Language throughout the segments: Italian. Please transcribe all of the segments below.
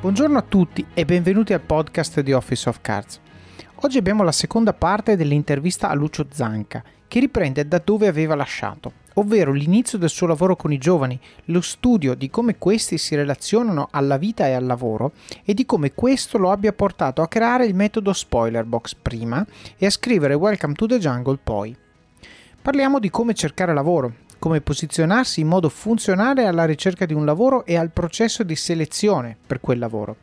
Buongiorno a tutti e benvenuti al podcast di Office of Cards. Oggi abbiamo la seconda parte dell'intervista a Lucio Zanca, che riprende da dove aveva lasciato, ovvero l'inizio del suo lavoro con i giovani, lo studio di come questi si relazionano alla vita e al lavoro e di come questo lo abbia portato a creare il metodo Spoilerbox prima e a scrivere Welcome to the Jungle poi. Parliamo di come cercare lavoro, come posizionarsi in modo funzionale alla ricerca di un lavoro e al processo di selezione per quel lavoro.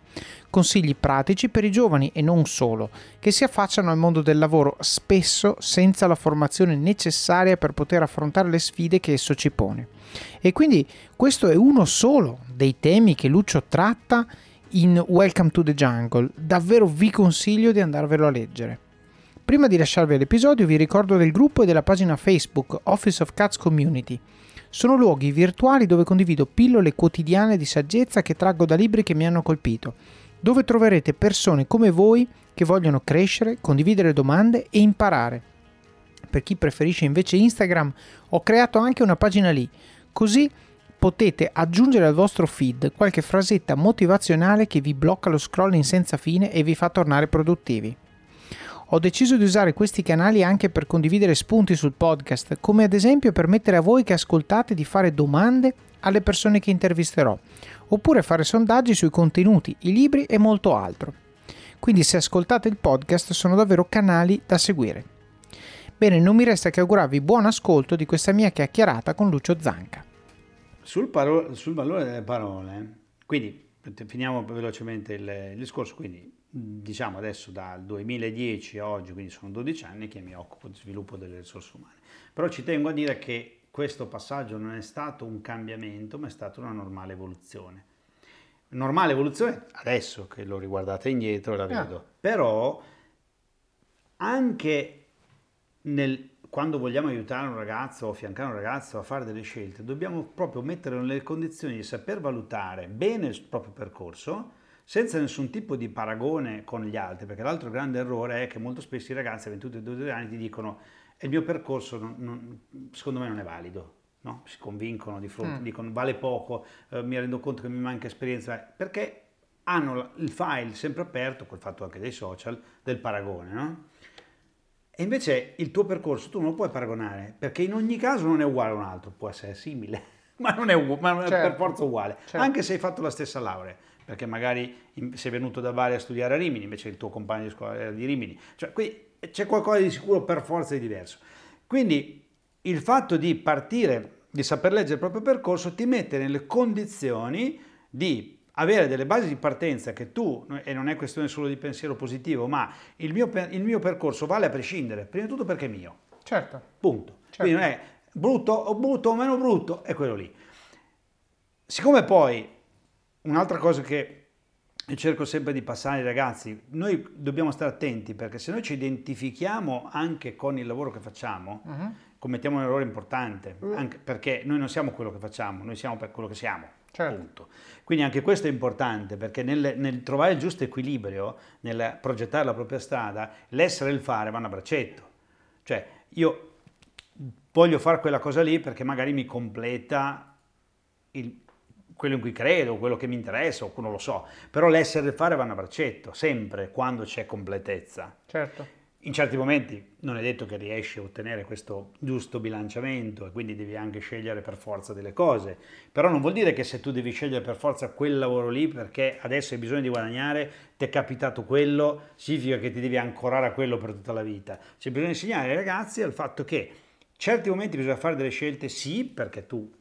Consigli pratici per i giovani e non solo, che si affacciano al mondo del lavoro spesso senza la formazione necessaria per poter affrontare le sfide che esso ci pone. E quindi questo è uno solo dei temi che Lucio tratta in Welcome to the Jungle. Davvero vi consiglio di andarvelo a leggere. Prima di lasciarvi l'episodio vi ricordo del gruppo e della pagina Facebook Office of Cats Community. Sono luoghi virtuali dove condivido pillole quotidiane di saggezza che traggo da libri che mi hanno colpito, dove troverete persone come voi che vogliono crescere, condividere domande e imparare. Per chi preferisce invece Instagram ho creato anche una pagina lì, così potete aggiungere al vostro feed qualche frasetta motivazionale che vi blocca lo scrolling senza fine e vi fa tornare produttivi. Ho deciso di usare questi canali anche per condividere spunti sul podcast, come ad esempio permettere a voi che ascoltate di fare domande alle persone che intervisterò, oppure fare sondaggi sui contenuti, i libri e molto altro. Quindi se ascoltate il podcast sono davvero canali da seguire. Bene, non mi resta che augurarvi buon ascolto di questa mia chiacchierata con Lucio Zanca. Sul, paro- sul valore delle parole, quindi finiamo velocemente il, il discorso, quindi diciamo adesso dal 2010 a oggi, quindi sono 12 anni che mi occupo di sviluppo delle risorse umane. Però ci tengo a dire che questo passaggio non è stato un cambiamento, ma è stata una normale evoluzione. Normale evoluzione, adesso che lo riguardate indietro la vedo, ah. però anche nel, quando vogliamo aiutare un ragazzo o affiancare un ragazzo a fare delle scelte, dobbiamo proprio metterlo nelle condizioni di saper valutare bene il proprio percorso, senza nessun tipo di paragone con gli altri, perché l'altro grande errore è che molto spesso i ragazzi a 22 anni ti dicono il mio percorso non, non, secondo me non è valido, no? si convincono di fronte, mm. dicono vale poco, eh, mi rendo conto che mi manca esperienza, perché hanno il file sempre aperto, col fatto anche dei social, del paragone. No? E invece il tuo percorso tu non lo puoi paragonare, perché in ogni caso non è uguale a un altro, può essere simile, ma non è, ma non è certo. per forza uguale, certo. anche se hai fatto la stessa laurea perché magari sei venuto da Bari a studiare a Rimini, invece il tuo compagno di scuola era di Rimini. Cioè, qui c'è qualcosa di sicuro per forza di diverso. Quindi il fatto di partire, di saper leggere il proprio percorso, ti mette nelle condizioni di avere delle basi di partenza che tu, e non è questione solo di pensiero positivo, ma il mio, il mio percorso vale a prescindere, prima di tutto perché è mio. Certo. Punto. Certo. Quindi non è brutto o brutto o meno brutto, è quello lì. Siccome poi un'altra cosa che cerco sempre di passare ai ragazzi, noi dobbiamo stare attenti perché se noi ci identifichiamo anche con il lavoro che facciamo, uh-huh. commettiamo un errore importante, uh. anche perché noi non siamo quello che facciamo, noi siamo per quello che siamo. Certo. Quindi anche questo è importante perché nel, nel, trovare il giusto equilibrio, nel progettare la propria strada, l'essere e il fare vanno a braccetto. Cioè io voglio fare quella cosa lì perché magari mi completa il, quello in cui credo, quello che mi interessa, o non lo so, però l'essere e il fare vanno a braccetto, sempre, quando c'è completezza. Certo. In certi momenti non è detto che riesci a ottenere questo giusto bilanciamento e quindi devi anche scegliere per forza delle cose, però non vuol dire che se tu devi scegliere per forza quel lavoro lì perché adesso hai bisogno di guadagnare, ti è capitato quello, significa che ti devi ancorare a quello per tutta la vita. C'è bisogno di insegnare ai ragazzi al fatto che certi momenti bisogna fare delle scelte sì, perché tu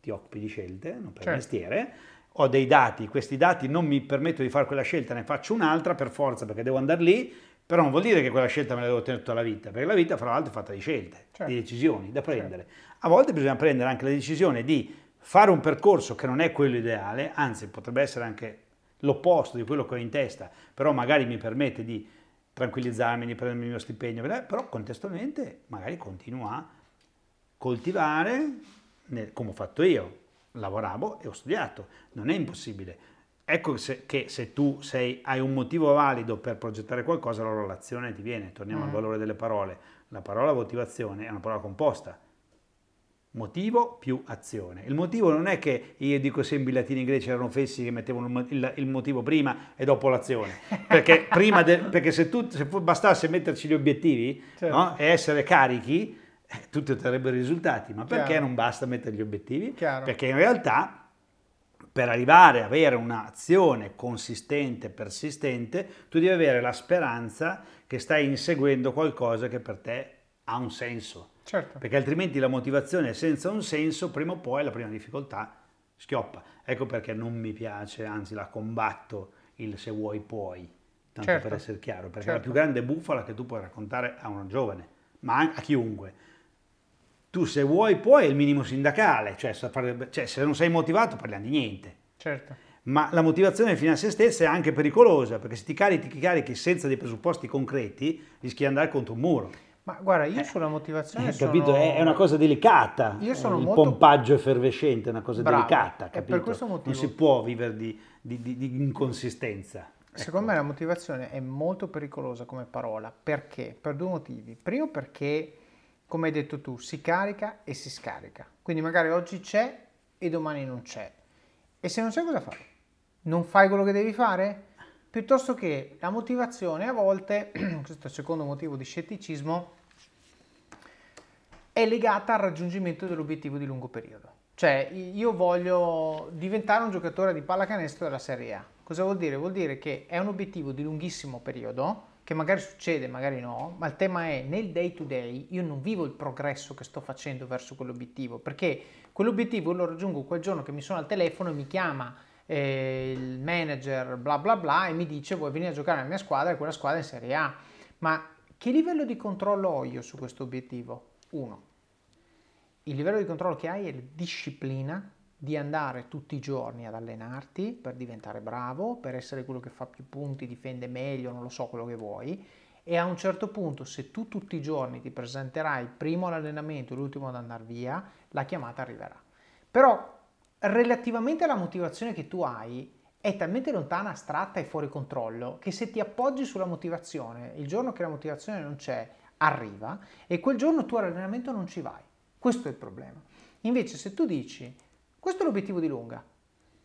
ti occupi di scelte, non per certo. mestiere, ho dei dati, questi dati non mi permettono di fare quella scelta, ne faccio un'altra per forza perché devo andare lì, però non vuol dire che quella scelta me la devo tenere tutta la vita, perché la vita fra l'altro è fatta di scelte, certo. di decisioni da prendere. Certo. A volte bisogna prendere anche la decisione di fare un percorso che non è quello ideale, anzi potrebbe essere anche l'opposto di quello che ho in testa, però magari mi permette di tranquillizzarmi, di prendermi il mio stipendio, però contestualmente magari continuo a coltivare come ho fatto io, lavoravo e ho studiato, non è impossibile. Ecco se, che se tu sei, hai un motivo valido per progettare qualcosa, allora l'azione ti viene. Torniamo mm. al valore delle parole. La parola motivazione è una parola composta. Motivo più azione. Il motivo non è che io dico sempre i latini e i greci erano fessi che mettevano il, il motivo prima e dopo l'azione. Perché, prima de, perché se, tu, se bastasse metterci gli obiettivi certo. no, e essere carichi, tutti otterrebbero i risultati. Ma perché Chiaro. non basta mettere gli obiettivi? Chiaro. Perché in realtà per arrivare ad avere un'azione consistente, persistente, tu devi avere la speranza che stai inseguendo qualcosa che per te ha un senso. Certo. Perché altrimenti la motivazione senza un senso, prima o poi la prima difficoltà schioppa. Ecco perché non mi piace, anzi la combatto il se vuoi puoi, tanto certo. per essere chiaro, perché certo. è la più grande bufala che tu puoi raccontare a un giovane, ma a chiunque. Tu se vuoi puoi è il minimo sindacale, cioè, cioè se non sei motivato parliamo di niente. Certo. Ma la motivazione fino a se stessa è anche pericolosa, perché se ti carichi, ti carichi senza dei presupposti concreti, rischi di andare contro un muro. Ma guarda, io eh, sulla motivazione eh, sono... capito? È, una cosa delicata. Io sono il molto... pompaggio effervescente è una cosa Bravo. delicata, capito? per questo motivo... Non si può vivere di, di, di, di inconsistenza. Secondo ecco. me la motivazione è molto pericolosa come parola. Perché? Per due motivi. Primo perché, come hai detto tu, si carica e si scarica. Quindi magari oggi c'è e domani non c'è. E se non c'è cosa fai? Non fai quello che devi fare? Piuttosto che la motivazione a volte, questo è il secondo motivo di scetticismo, è legata al raggiungimento dell'obiettivo di lungo periodo. Cioè, io voglio diventare un giocatore di pallacanestro della Serie A. Cosa vuol dire? Vuol dire che è un obiettivo di lunghissimo periodo, che magari succede, magari no, ma il tema è nel day to day io non vivo il progresso che sto facendo verso quell'obiettivo, perché quell'obiettivo lo raggiungo quel giorno che mi sono al telefono e mi chiama eh, il manager bla bla bla e mi dice vuoi venire a giocare nella mia squadra e quella squadra è in Serie A. Ma che livello di controllo ho io su questo obiettivo? Uno. Il livello di controllo che hai è la disciplina di andare tutti i giorni ad allenarti per diventare bravo, per essere quello che fa più punti, difende meglio, non lo so quello che vuoi. E a un certo punto, se tu tutti i giorni ti presenterai primo all'allenamento e l'ultimo ad andare via, la chiamata arriverà. Però relativamente alla motivazione che tu hai, è talmente lontana, astratta e fuori controllo che se ti appoggi sulla motivazione, il giorno che la motivazione non c'è, arriva e quel giorno tu all'allenamento non ci vai. Questo è il problema. Invece se tu dici, questo è l'obiettivo di lunga,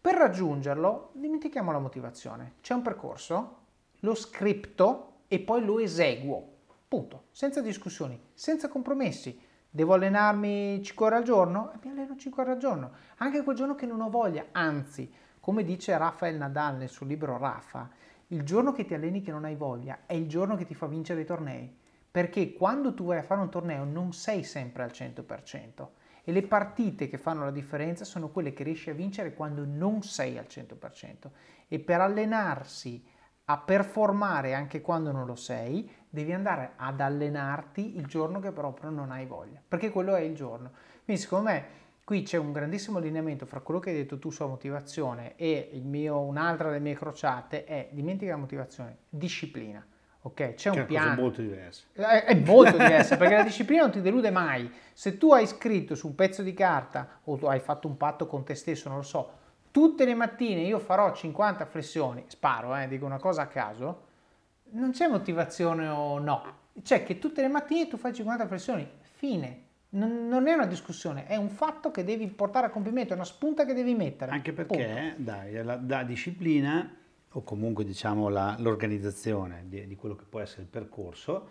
per raggiungerlo dimentichiamo la motivazione, c'è un percorso, lo scripto e poi lo eseguo. Punto, senza discussioni, senza compromessi. Devo allenarmi 5 ore al giorno? E mi alleno 5 ore al giorno, anche quel giorno che non ho voglia. Anzi, come dice Rafael Nadal nel suo libro Rafa, il giorno che ti alleni che non hai voglia è il giorno che ti fa vincere i tornei. Perché quando tu vai a fare un torneo non sei sempre al 100% e le partite che fanno la differenza sono quelle che riesci a vincere quando non sei al 100%. E per allenarsi a performare anche quando non lo sei, devi andare ad allenarti il giorno che proprio non hai voglia, perché quello è il giorno. Quindi secondo me qui c'è un grandissimo allineamento fra quello che hai detto tu sulla motivazione e mio, un'altra delle mie crociate è dimentica la motivazione, disciplina. Ok, c'è un che piano. È molto diverso. È, è molto diverso perché la disciplina non ti delude mai. Se tu hai scritto su un pezzo di carta o tu hai fatto un patto con te stesso, non lo so, tutte le mattine io farò 50 flessioni, sparo, eh, dico una cosa a caso, non c'è motivazione o no. C'è che tutte le mattine tu fai 50 flessioni, fine. Non, non, è una discussione, è un fatto che devi portare a compimento, è una spunta che devi mettere. Anche perché, dai, la, la, disciplina o comunque diciamo la, l'organizzazione di, di, quello che può essere il percorso,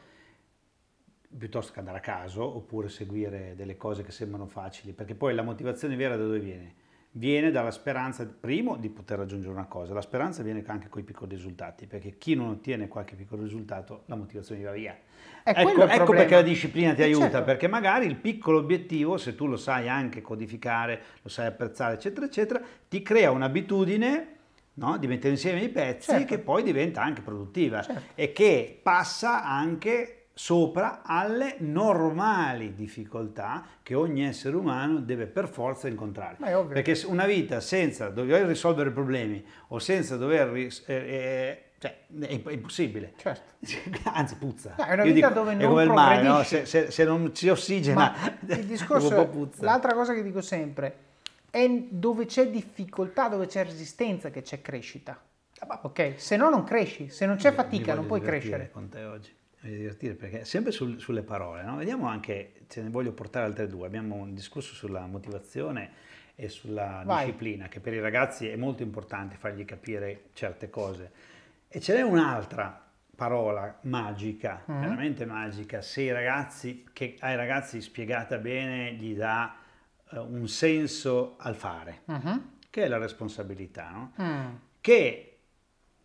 piuttosto che andare a caso oppure seguire delle cose che sembrano facili, perché poi la motivazione vera da dove viene? viene dalla speranza, primo, di poter raggiungere una cosa, la speranza viene anche con i piccoli risultati, perché chi non ottiene qualche piccolo risultato, la motivazione va via. Ecco, ecco perché la disciplina ti eh, aiuta, certo. perché magari il piccolo obiettivo, se tu lo sai anche codificare, lo sai apprezzare, eccetera, eccetera, ti crea un'abitudine no? di mettere insieme i pezzi certo. che poi diventa anche produttiva certo. e che passa anche sopra alle normali difficoltà che ogni essere umano deve per forza incontrare. Perché una vita senza dover risolvere problemi o senza dover... Ris- eh, eh, cioè, è, è impossibile. Certo. Anzi, puzza. No, è una vita dico, dove non è come il mare, no? se, se, se, non si ossigena, Ma il discorso, l'altra cosa che dico sempre, è dove c'è difficoltà, dove c'è resistenza che c'è crescita. Ok? Se no non cresci, se non c'è fatica non puoi crescere. con te oggi. divertire perché sempre sul, sulle parole, no? vediamo anche, ce ne voglio portare altre due, abbiamo un discorso sulla motivazione e sulla Vai. disciplina, che per i ragazzi è molto importante fargli capire certe cose. E ce n'è un'altra parola magica, mm. veramente magica, se i ragazzi, che ai ragazzi spiegata bene gli dà un senso al fare, mm-hmm. che è la responsabilità, no? mm. Che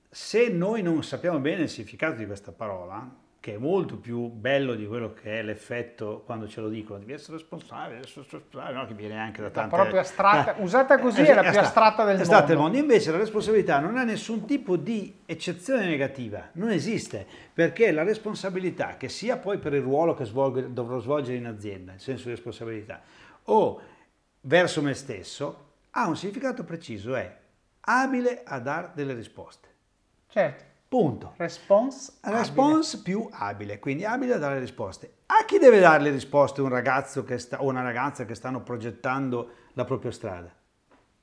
se noi non sappiamo bene il significato di questa parola, che è molto più bello di quello che è l'effetto quando ce lo dicono, devi essere responsabile, essere responsabile no? che viene anche da tante... proprio astratta, eh, usata così è, la più astratta del mondo. Del mondo. Invece la responsabilità non ha nessun tipo di eccezione negativa, non esiste, perché la responsabilità, che sia poi per il ruolo che svolgo, dovrò svolgere in azienda, il senso di responsabilità, o verso me stesso, ha un significato preciso, è abile a dare delle risposte. Certo. Punto. Response, Response più abile, quindi abile a dare risposte. A chi deve dare le risposte un ragazzo sta, o una ragazza che stanno progettando la propria strada?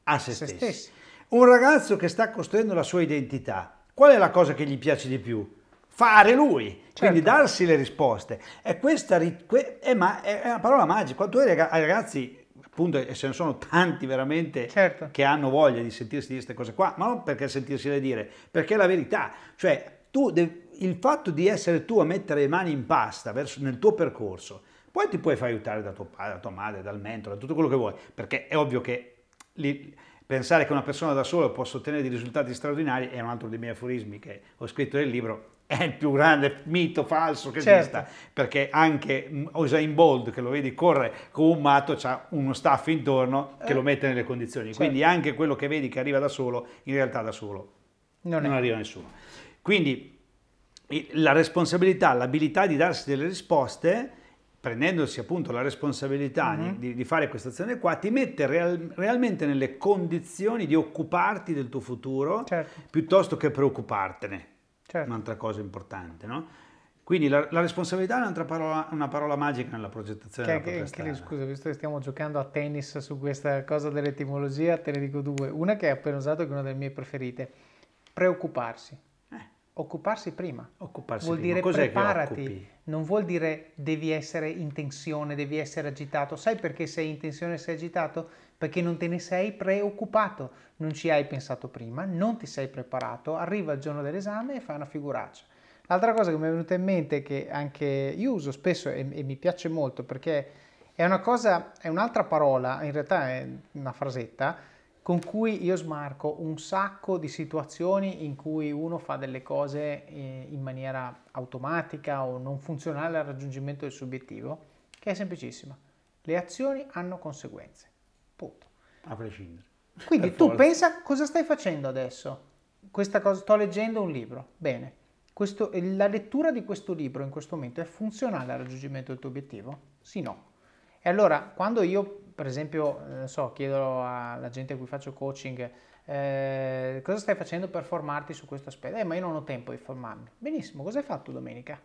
A se, se stessi. stessi. Un ragazzo che sta costruendo la sua identità, qual è la cosa che gli piace di più? Fare lui, certo. quindi darsi le risposte. E questa è, ma, è una parola magica. Quando tu hai ragazzi appunto, e ce ne sono tanti veramente certo. che hanno voglia di sentirsi dire queste cose qua, ma non perché sentirsele dire, perché è la verità. Cioè, tu, il fatto di essere tu a mettere le mani in pasta verso, nel tuo percorso, poi ti puoi fare aiutare da tuo padre, da tua madre, dal mentore, da tutto quello che vuoi, perché è ovvio che li, pensare che una persona da sola possa ottenere dei risultati straordinari è un altro dei miei aforismi che ho scritto nel libro, è il più grande mito falso che certo. esista, perché anche Usain Bolt, che lo vedi corre come un matto, ha uno staff intorno che eh. lo mette nelle condizioni. Certo. Quindi anche quello che vedi che arriva da solo, in realtà da solo non, non arriva nessuno. Quindi la responsabilità, l'abilità di darsi delle risposte, prendendosi appunto la responsabilità mm-hmm. di, di, fare questa azione qua, ti mette real, realmente nelle condizioni di occuparti del tuo futuro certo. piuttosto che preoccupartene certo. un'altra cosa importante, no? Quindi la, la, responsabilità è un'altra parola, una parola magica nella progettazione che, della che, che, Scusa, visto che stiamo giocando a tennis su questa cosa dell'etimologia, te ne dico due. Una che hai appena usato, che è una delle mie preferite. Preoccuparsi. Eh. Occuparsi prima. Occuparsi vuol prima. dire Cos'è preparati. Non vuol dire devi essere in tensione, devi essere agitato. Sai perché sei in tensione e sei agitato? Perché non te ne sei preoccupato non ci hai pensato prima, non ti sei preparato, arriva il giorno dell'esame e fai una figuraccia. L'altra cosa che mi è venuta in mente, che anche io uso spesso e, e mi piace molto, perché è una cosa, è un'altra parola, in realtà è una frasetta, con cui io smarco un sacco di situazioni in cui uno fa delle cose eh, in maniera automatica o non funzionale al raggiungimento del suo obiettivo, che è semplicissima. Le azioni hanno conseguenze. Punto. A prescindere. Quindi tu pensa cosa stai facendo adesso? Questa cosa, sto leggendo un libro. Bene, questo, la lettura di questo libro in questo momento è funzionale al raggiungimento del tuo obiettivo? Sì, no. E allora, quando io, per esempio, eh, so, chiedo alla gente a cui faccio coaching, eh, cosa stai facendo per formarti su questo aspetto? Eh, ma io non ho tempo di formarmi. Benissimo, cosa hai fatto domenica?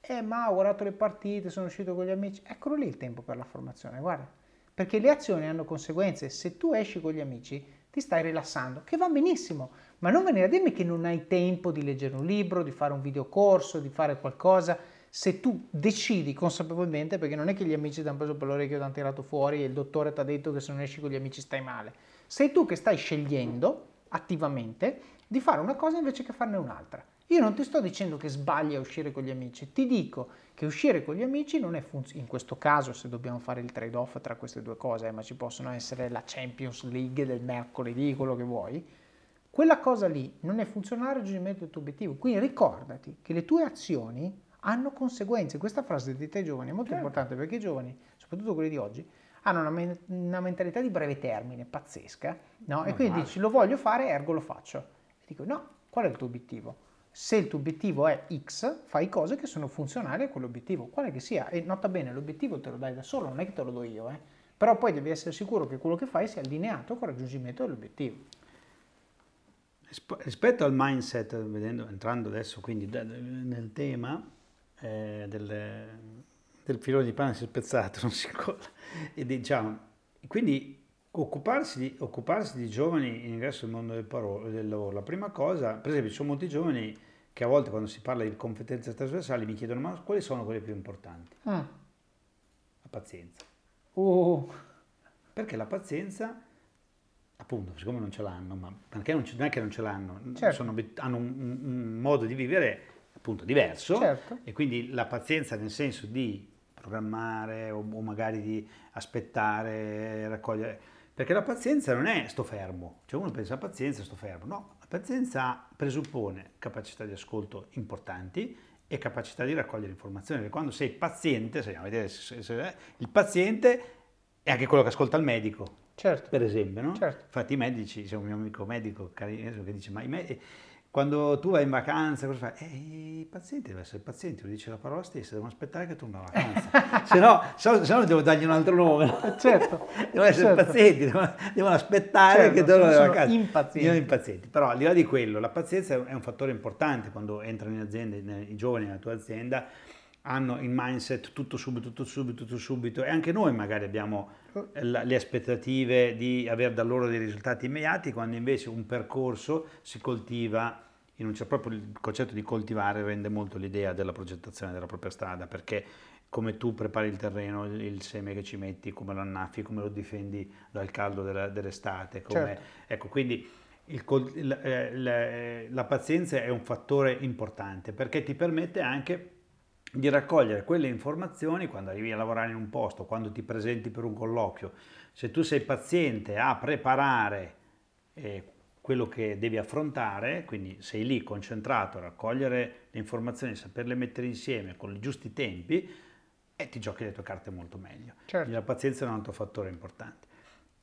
Eh, ma ho guardato le partite, sono uscito con gli amici. Eccolo lì il tempo per la formazione, guarda perché le azioni hanno conseguenze. Se tu esci con gli amici, ti stai rilassando, che va benissimo, ma non venire a dirmi che non hai tempo di leggere un libro, di fare un videocorso, di fare qualcosa, se tu decidi consapevolmente, perché non è che gli amici ti hanno preso per l'orecchio e ti hanno tirato fuori e il dottore ti ha detto che se non esci con gli amici stai male, sei tu che stai scegliendo attivamente di fare una cosa invece che farne un'altra. Io non ti sto dicendo che sbagli a uscire con gli amici, ti dico che uscire con gli amici non è funzionale. In questo caso, se dobbiamo fare il trade-off tra queste due cose, eh, ma ci possono essere la Champions League del mercoledì, quello che vuoi, quella cosa lì non è funzionale al raggiungimento del tuo obiettivo. Quindi ricordati che le tue azioni hanno conseguenze. Questa frase di te giovani è molto certo. importante perché i giovani, soprattutto quelli di oggi, hanno una, me- una mentalità di breve termine pazzesca, no? E quindi dici lo voglio fare, ergo lo faccio. E dico no, qual è il tuo obiettivo? Se il tuo obiettivo è X, fai cose che sono funzionali a quell'obiettivo, quale che sia. E nota bene, l'obiettivo te lo dai da solo, non è che te lo do io, eh. Però poi devi essere sicuro che quello che fai sia allineato con il raggiungimento dell'obiettivo. Rispetto al mindset, vedendo, entrando adesso quindi nel tema eh, del, del, filone di pane si è spezzato, non si colla, e diciamo, quindi occuparsi di, occuparsi di giovani in ingresso nel mondo del, parolo, del lavoro, la prima cosa, per esempio ci sono molti giovani che a volte quando si parla di competenze trasversali mi chiedono ma quali sono quelle più importanti? Mm. La pazienza. Uh, Perché la pazienza, appunto, siccome non ce l'hanno, ma perché non, non è che non ce l'hanno, Certo. sono hanno un, un- modo di vivere appunto diverso Certo. e quindi la pazienza nel senso di programmare o, o magari di aspettare, raccogliere, perché la pazienza non è sto fermo, cioè uno pensa a pazienza sto fermo, no, pazienza presuppone capacità di ascolto importanti e capacità di raccogliere informazioni, perché quando sei paziente, se vedere se- se- il paziente è anche quello che ascolta il medico, certo. per esempio, no? Certo. Infatti i medici, c'è un mio amico medico carino che dice, ma i me- quando tu vai in vacanza, cosa fai? Eh, i pazienti devono essere pazienti, lo dice la parola stessa, devono aspettare che torni a vacanza, se no, se no devo dargli un altro nome. no? Certo. Devono essere certo. pazienti, devono, devono aspettare Certo, che tornino sono a vacanza. impazienti. Sono impazienti. Però al di là di quello, la pazienza è un fattore importante quando entrano in azienda, i giovani nella tua azienda hanno il mindset tutto subito, tutto subito, tutto subito e anche noi magari abbiamo eh, la- le aspettative di avere da loro dei risultati immediati quando invece un percorso si coltiva in un certo proprio il concetto di coltivare rende molto l'idea della progettazione della propria strada perché come tu prepari il terreno, il, seme che ci metti, come lo annaffi, come lo difendi dal caldo della- dell'estate, come- Certo. ecco quindi il il- eh, la- la pazienza è un fattore importante perché ti permette anche di raccogliere quelle informazioni quando arrivi a lavorare in un posto, quando ti presenti per un colloquio. Se tu sei paziente a preparare eh, quello che devi affrontare, quindi sei lì concentrato a raccogliere le informazioni, saperle mettere insieme con i giusti tempi, e ti giochi le tue carte molto meglio. Certo. La pazienza è un altro fattore importante.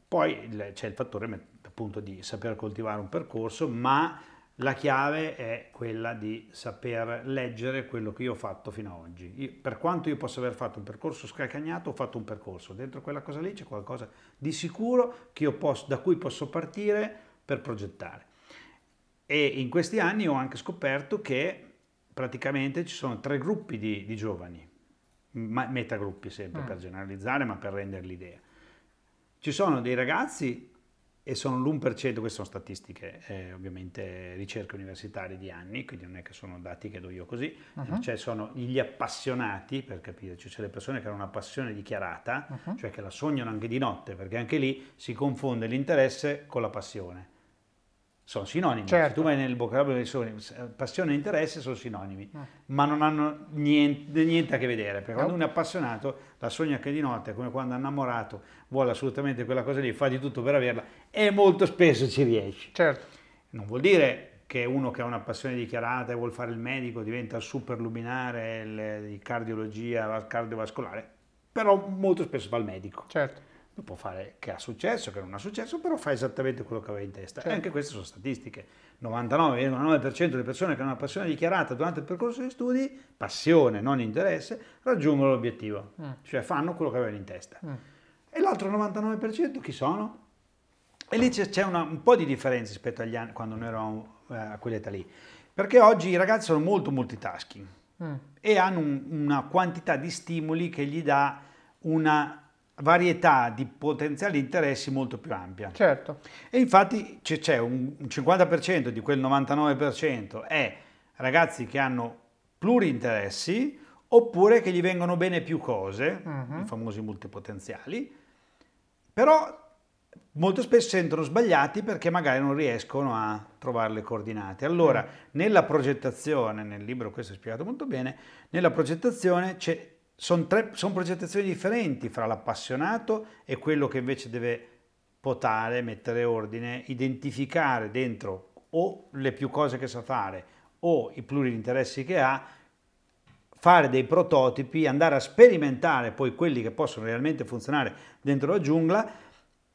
Poi c'è il fattore appunto di saper coltivare un percorso, ma la chiave è quella di saper leggere quello che io ho fatto fino ad oggi. Io- per quanto io possa aver fatto un percorso scalcagnato, ho fatto un percorso. Dentro quella cosa lì c'è qualcosa di sicuro che io posso- da cui posso partire per progettare. E in questi anni ho anche scoperto che praticamente ci sono tre gruppi di, di giovani, metagruppi sempre Mm. per generalizzare, ma per rendere l'idea. Ci sono dei ragazzi, e sono l'1%, queste sono statistiche, eh, ovviamente ricerche universitarie di anni, quindi non è che sono dati che do io così, Mhm. cioè sono gli appassionati, per capirci, cioè le persone che hanno una passione dichiarata, Mhm. cioè che la sognano anche di notte, perché anche lì si confonde l'interesse con la passione. Sono sinonimi. Se Certo. tu vai nel vocabolario dei sinonimi, passione e interesse sono sinonimi, Mm. ma non hanno niente, niente a che vedere, perché quando No. uno è appassionato la sogna anche di notte, è come quando è innamorato, vuole assolutamente quella cosa lì, fa di tutto per averla e molto spesso ci riesce. Certo. Non vuol dire che uno che ha una passione dichiarata e vuole fare il medico diventa super luminare di cardiologia, cardiovascolare, però molto spesso fa il medico. Certo. Può fare che ha successo, che non ha successo, però fa esattamente quello che aveva in testa. Certo. E anche queste sono statistiche. 99,9% delle persone che hanno una passione dichiarata durante il percorso di studi, passione, non interesse, raggiungono l'obiettivo. Mm. Cioè fanno quello che avevano in testa. Mm. E l'altro 99% chi sono? E lì c'è, una- un po' di differenza rispetto agli anni quando noi eravamo eh, a quell'età lì. Perché oggi i ragazzi sono molto multitasking Mm. e hanno un- una quantità di stimoli che gli dà una varietà di potenziali interessi molto più ampia. Certo. E infatti c'è, c'è un, un 50% di quel 99% è ragazzi che hanno plurinteressi oppure che gli vengono bene più cose, Mhm. i famosi multipotenziali, però molto spesso sentono sbagliati perché magari non riescono a trovare le coordinate. Allora, nella progettazione, nel libro questo è spiegato molto bene, nella progettazione sono son progettazioni differenti fra l'appassionato e quello che invece deve potare, mettere ordine, identificare dentro o le più cose che sa fare o i plurinteressi che ha, fare dei prototipi, andare a sperimentare poi quelli che possono realmente funzionare dentro la giungla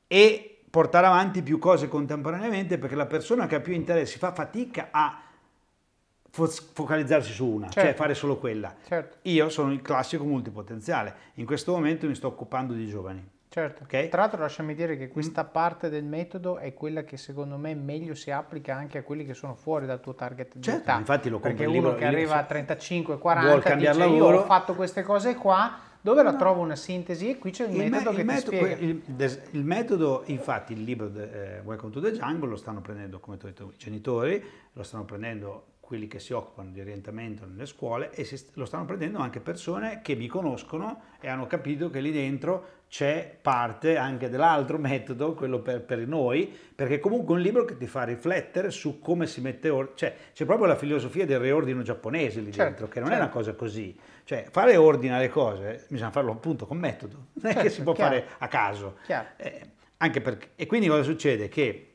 e portare avanti più cose contemporaneamente perché la persona che ha più interessi fa fatica a focalizzarsi su una, cioè Certo. fare solo quella. Certo. Io sono il classico multipotenziale, in questo momento mi sto occupando di giovani. Certo. Ok. Tra l'altro lasciami dire che questa parte del metodo è quella che secondo me meglio si applica anche a quelli che sono fuori dal tuo target di Certo, età. infatti lo compro Perché il uno libro- che il- arriva a 35-40 vuol dice cambiare io lavoro." ho fatto queste cose qua, dove la trovo una sintesi? E qui c'è Il, me- metodo il che metodo, ti spiega. il- il metodo, infatti, il libro de- eh, Welcome to the Jungle lo stanno prendendo, come ti ho detto, i genitori, lo stanno prendendo quelli che si occupano di orientamento nelle scuole e lo stanno prendendo anche persone che mi conoscono e hanno capito che lì dentro c'è parte anche dell'altro metodo, quello per, per noi, perché comunque è un libro che ti fa riflettere su come si mette ordine, cioè c'è proprio la filosofia del riordino giapponese lì certo, dentro, che non certo. è una cosa così, cioè fare ordine alle cose bisogna farlo appunto con metodo, non è certo, che si può chiaro. fare a caso. Eh, anche perché, e quindi cosa succede? Che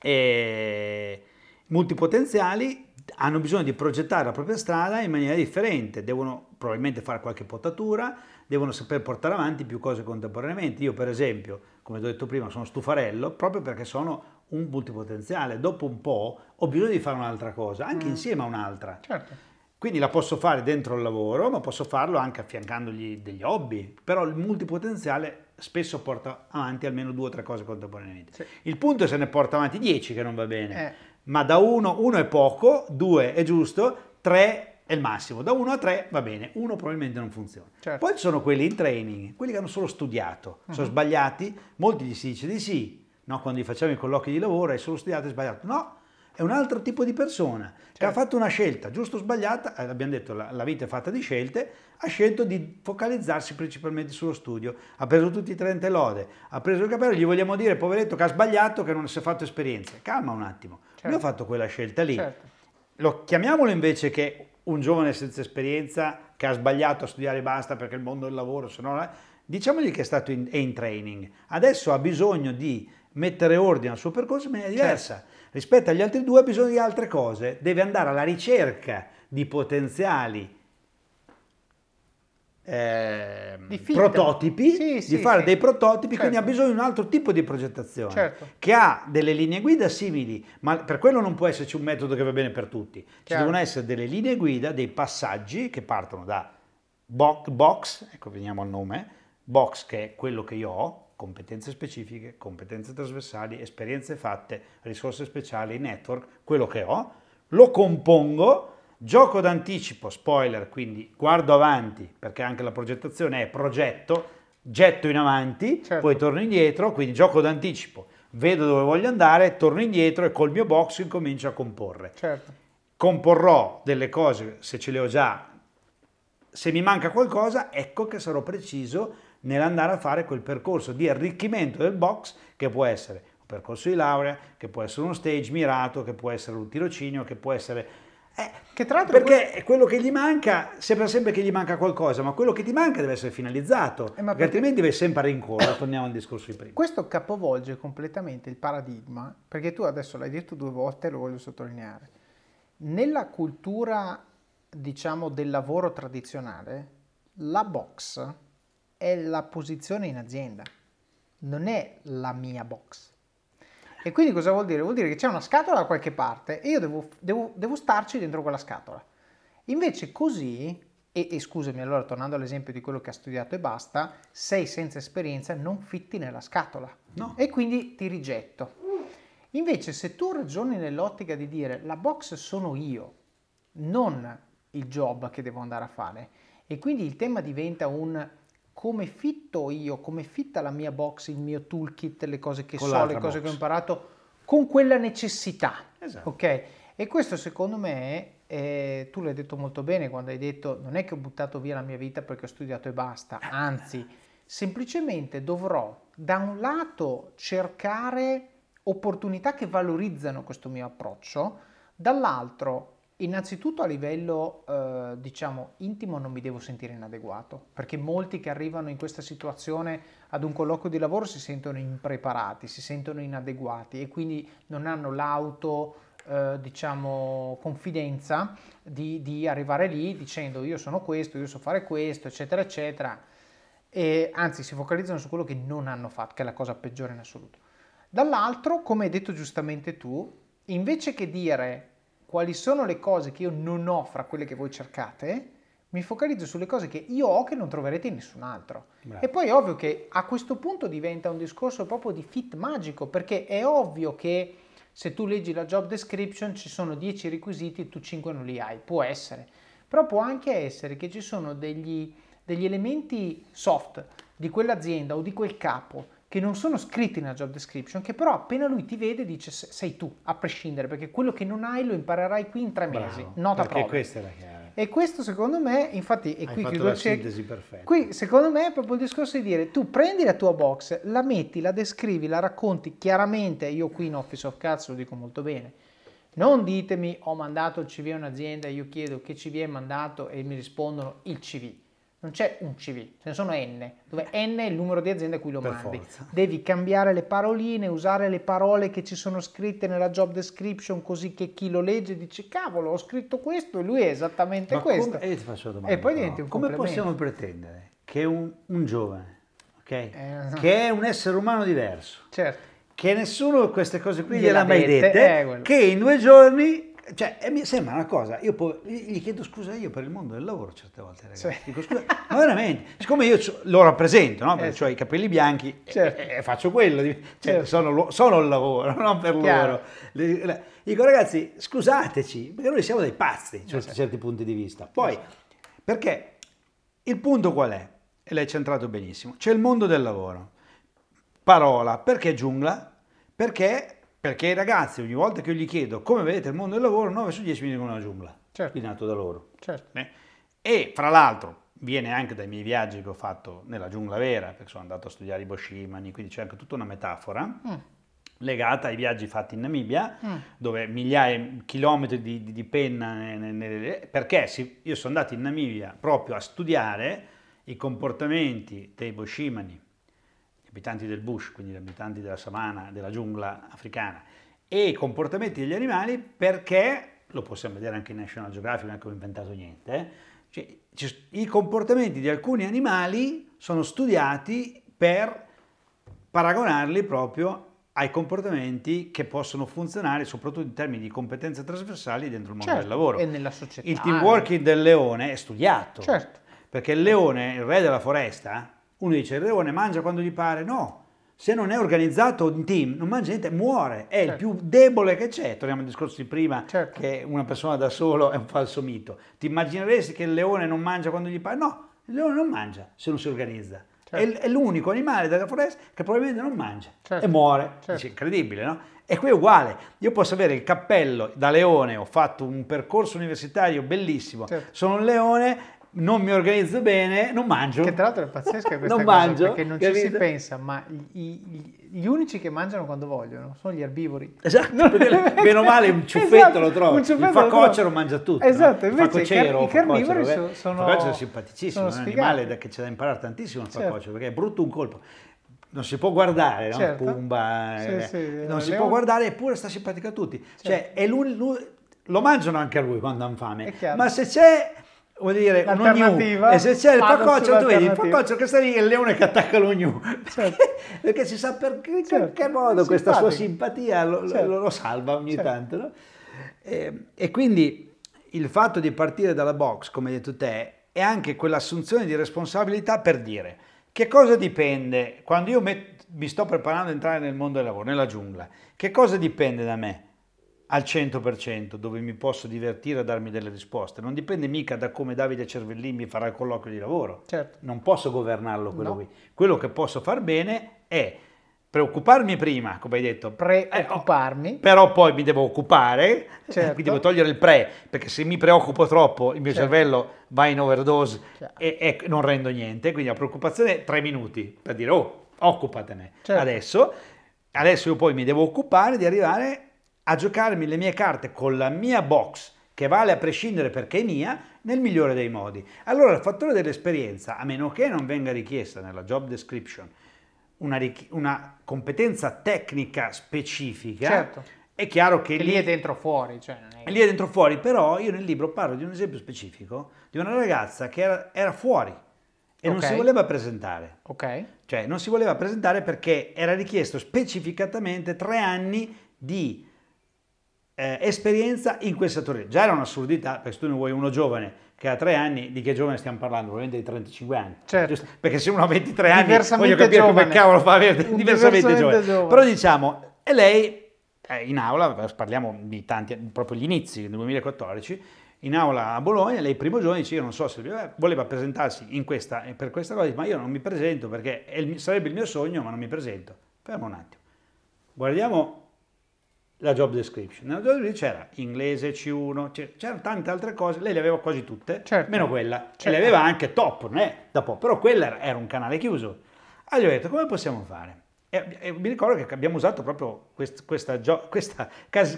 eh, multipotenziali hanno bisogno di progettare la propria strada in maniera differente, devono probabilmente fare qualche potatura, devono saper portare avanti più cose contemporaneamente. Io per esempio, come ho detto prima, sono stufarello proprio perché sono un multipotenziale. Dopo un po' ho bisogno di fare un'altra cosa, anche mm. insieme a un'altra. Certo. Quindi la posso fare dentro il lavoro, ma posso farlo anche affiancandogli degli hobby. Però il multipotenziale spesso porta avanti almeno due o tre cose contemporaneamente. Sì. Il punto è se ne porta avanti dieci che non va bene. Eh. Ma da uno, uno è poco, due è giusto, tre è il massimo. Da uno a tre va bene, uno probabilmente non funziona. Certo. Poi ci sono quelli in training, quelli che hanno solo studiato, uh-huh. sono mhm. sbagliati, molti gli si dice di sì, no? quando gli facciamo i colloqui di lavoro hai solo studiato e sbagliato. No, è un altro tipo di persona certo. che ha certo. fatto una scelta, giusto o sbagliata, eh, abbiamo detto la, la, vita è fatta di scelte, ha scelto di focalizzarsi principalmente sullo studio, ha preso tutti i 30 lode, ha preso il capello, gli vogliamo dire, poveretto, che ha sbagliato, che non si è fatto esperienza. Calma un attimo, certo. lui ha fatto quella scelta lì. Certo. Lo chiamiamolo invece che un giovane senza esperienza che ha sbagliato a studiare e basta perché il mondo del lavoro, se no... Diciamogli che è stato in, è in training, adesso ha bisogno di mettere ordine al suo percorso in maniera diversa. Certo rispetto agli altri due ha bisogno di altre cose, deve andare alla ricerca di potenziali eh, di prototipi, sì, di sì, fare sì. dei prototipi, certo. quindi ha bisogno di un altro tipo di progettazione certo. che ha delle linee guida simili, ma per quello non può esserci un metodo che va bene per tutti. Ci Chiaro. devono essere delle linee guida, dei passaggi che partono da box, ecco veniamo al nome, box che è quello che io ho, competenze specifiche, competenze trasversali, esperienze fatte, risorse speciali, network, quello che ho, lo compongo, gioco d'anticipo, spoiler, quindi guardo avanti, perché anche la progettazione è progetto, getto in avanti, certo. poi torno indietro, quindi gioco d'anticipo, vedo dove voglio andare, torno indietro e col mio box incomincio a comporre. Certo. Comporrò delle cose, se ce le ho già, se mi manca qualcosa, ecco che sarò preciso nell'andare a fare quel percorso di arricchimento del box che può essere un percorso di laurea, che può essere uno stage mirato, che può essere un tirocinio, che può essere... Eh, che tra l'altro perché quello... quello che gli manca, sembra sempre che gli manca qualcosa, ma quello che ti manca deve essere finalizzato, eh, perché altrimenti vai sempre a rincorrere, torniamo al discorso di prima. Questo capovolge completamente il paradigma, perché tu adesso l'hai detto due volte e lo voglio sottolineare. Nella cultura, diciamo, del lavoro tradizionale, la box è la posizione in azienda, non è la mia box. E quindi cosa vuol dire? Vuol dire che c'è una scatola da qualche parte e io devo, devo, devo starci dentro quella scatola. Invece così, e, e, scusami allora tornando all'esempio di quello che ha studiato e basta, sei senza esperienza, non fitti nella scatola no. e quindi ti rigetto. Invece se tu ragioni nell'ottica di dire la box sono io, non il job che devo andare a fare, e quindi il tema diventa un come fitto io, come fitta la mia box, il mio toolkit, le cose che con so, le cose box. che ho imparato, con quella necessità. Esatto. Ok? E questo secondo me, eh, tu l'hai detto molto bene quando hai detto non è che ho buttato via la mia vita perché ho studiato e basta, anzi, semplicemente dovrò da un lato cercare opportunità che valorizzano questo mio approccio, dall'altro Innanzitutto a livello eh, diciamo intimo non mi devo sentire inadeguato, perché molti che arrivano in questa situazione ad un colloquio di lavoro si sentono impreparati, si sentono inadeguati e quindi non hanno l'auto eh, diciamo confidenza di, di, arrivare lì dicendo io sono questo, io so fare questo, eccetera, eccetera. E anzi si focalizzano su quello che non hanno fatto, che è la cosa peggiore in assoluto. Dall'altro, come hai detto giustamente tu, invece che dire quali sono le cose che io non ho fra quelle che voi cercate, mi focalizzo sulle cose che io ho che non troverete in nessun altro. Bravo. E poi è ovvio che a questo punto diventa un discorso proprio di fit magico, perché è ovvio che se tu leggi la job description ci sono 10 requisiti e tu 5 non li hai, può essere. Però può anche essere che ci sono degli, degli elementi soft di quell'azienda o di quel capo che non sono scritti nella job description, che però appena lui ti vede dice sei tu, a prescindere, perché quello che non hai lo imparerai qui in tre mesi. Bravo, Nota perché prova. questa è la chiave. E questo secondo me, infatti, Hai qui chiudo la sintesi perfetta. Qui secondo me è proprio il discorso di dire tu prendi la tua box, la metti, la descrivi, la racconti chiaramente, io qui in Office of Cards lo dico molto bene. Non ditemi ho mandato il CV a un'azienda, io chiedo che CV hai mandato e mi rispondono il CV. Non c'è un CV, ce ne sono N, dove N è il numero di aziende a cui lo Per mandi. forza. Devi cambiare le paroline, usare le parole che ci sono scritte nella job description così che chi lo legge dice cavolo ho scritto questo e lui è esattamente Ma questo. come- e ti faccio domanda, E poi diventi un Come possiamo pretendere che un, un giovane, ok, Eh, che è un essere umano diverso, Certo. che nessuno queste cose qui Gliel'ha mai dette, eh, che in due giorni, cioè, e mi sembra una cosa, io poi gli chiedo scusa io per il mondo del lavoro certe volte, ragazzi, Sì. dico scusa, ma veramente, siccome io lo rappresento, no? perché Eh, ho i capelli bianchi e- Certo. e, e faccio quello, cioè, Certo. sono, sono il lavoro, non per Chiaro. loro. Dico ragazzi, scusateci, perché noi siamo dei pazzi Eh, sotto certi punti di vista. Poi, perché il punto qual è? E l'hai centrato benissimo. C'è il mondo del lavoro. Parola, perché giungla? Perché, perché i ragazzi, ogni volta che io gli chiedo come vedete il mondo del lavoro, 9 su 10 mi dicono una giungla. Certo. Nato da loro. Certo. Eh? E fra l'altro viene anche dai miei viaggi che ho fatto nella giungla vera, perché sono andato a studiare i Boshimani, quindi c'è anche tutta una metafora Mm. legata ai viaggi fatti in Namibia, Mm. dove migliaia di chilometri di, di- di penna, ne- ne- ne- perché si- io sono andato in Namibia proprio a studiare i comportamenti dei Boshimani, abitanti del bush, quindi gli abitanti della savana, della giungla africana, e i comportamenti degli animali perché, lo possiamo vedere anche in National Geographic, non è che ho inventato niente, eh, cioè, ci- i comportamenti di alcuni animali sono studiati per paragonarli proprio ai comportamenti che possono funzionare soprattutto in termini di competenze trasversali dentro il mondo Certo, del lavoro. e nella società. Il team working del leone è studiato. Certo. Perché il leone, il re della foresta, uno dice il leone mangia quando gli pare, no. Se non è organizzato in team, non mangia niente, muore, è il Certo. più debole che c'è. Torniamo al discorso di prima, Certo. che una persona da solo è un falso mito. Ti immagineresti che il leone non mangia quando gli pare? No, il leone non mangia se non si organizza. È, Certo. è l'unico animale della foresta che probabilmente non mangia Certo. e muore. Certo. Dici, incredibile, no? E qui è uguale. Io posso avere il cappello da leone, ho fatto un percorso universitario bellissimo, Certo. sono un leone, non mi organizzo bene, non mangio. Che tra l'altro è pazzesca questa non cosa, mangio, perché non ci si capito? pensa, ma gli, gli- gli unici che mangiano quando vogliono sono gli erbivori. Esatto, perché bene o male un ciuffetto Esatto, lo trovi. un ciuffetto il facocero mangia tutto. Esatto, no? invece il i car- facocero, i carnivori facocero, so- sono- Il facocero è simpaticissimo, è un animale che c'è da imparare tantissimo il Certo. facocero, perché è brutto un colpo. Non si può guardare, no? Certo. Pumba, Sì, eh, sì, non il si leone. può guardare, eppure sta simpatico a tutti. Cioè, è lui- lui- lo mangiano anche a lui quando hanno fame, ma se c'è vuol dire un ognu, L'alternativa, e se c'è il facocero tu vedi il facocero che sta lì e il leone che attacca l'ognu Certo. perché si sa per che, Certo, che modo è questa sua simpatia lo, lo- Certo. lo salva ogni Certo. tanto no? e, e quindi il fatto di partire dalla box come hai detto te è anche quell'assunzione di responsabilità per dire che cosa dipende quando io met- mi sto preparando ad entrare nel mondo del lavoro nella giungla che cosa dipende da me al 100% dove mi posso divertire a darmi delle risposte non dipende mica da come Davide Cervellini mi farà il colloquio di lavoro Certo. non posso governarlo quello No. qui. Quello che posso far bene è preoccuparmi prima, come hai detto, Preoccuparmi. eh, oh, però poi mi devo occupare, Certo. quindi devo togliere il pre, perché se mi preoccupo troppo il mio Certo. cervello va in overdose Chiaro. e, e non rendo niente, quindi la preoccupazione è tre minuti per dire oh, occupatene Certo. adesso, adesso io poi mi devo occupare di arrivare a giocarmi le mie carte con la mia box che vale a prescindere perché è mia, nel migliore dei modi. Allora il fattore dell'esperienza, a meno che non venga richiesta nella job description una, richi- una competenza tecnica specifica, Certo. è chiaro che, Che lì è dentro fuori. Cioè non è- lì è dentro fuori, però io nel libro parlo di un esempio specifico di una ragazza che era, era fuori e non Ok. si voleva presentare. Ok. Cioè non si voleva presentare perché era richiesto specificatamente tre anni di eh, esperienza in quel settore. Già era un'assurdità, perché se tu ne vuoi uno giovane che ha tre anni, di che giovane stiamo parlando? Probabilmente di 35 anni. Certo. Giusto? Perché se uno ha 23 anni, voglio capire come giovane. cavolo fa a avere diversamente, Diversamente giovane. giovane. Però diciamo, e lei eh, in aula, parliamo di tanti, proprio gli inizi del 2014, in aula a Bologna, lei il primo giorno dice io non so se voleva presentarsi in questa, per questa cosa, ma io non mi presento perché il, sarebbe il mio sogno, ma non mi presento. Fermo un attimo. Guardiamo la job description. Nella job description c'era inglese, C1, c'erano tante altre cose, lei le aveva quasi tutte, certo. meno quella. Certo. E le aveva anche top, non è da po', però quella era un canale chiuso. Allora ho detto, come possiamo fare? E, e mi ricordo che abbiamo usato proprio quest, questa, questa,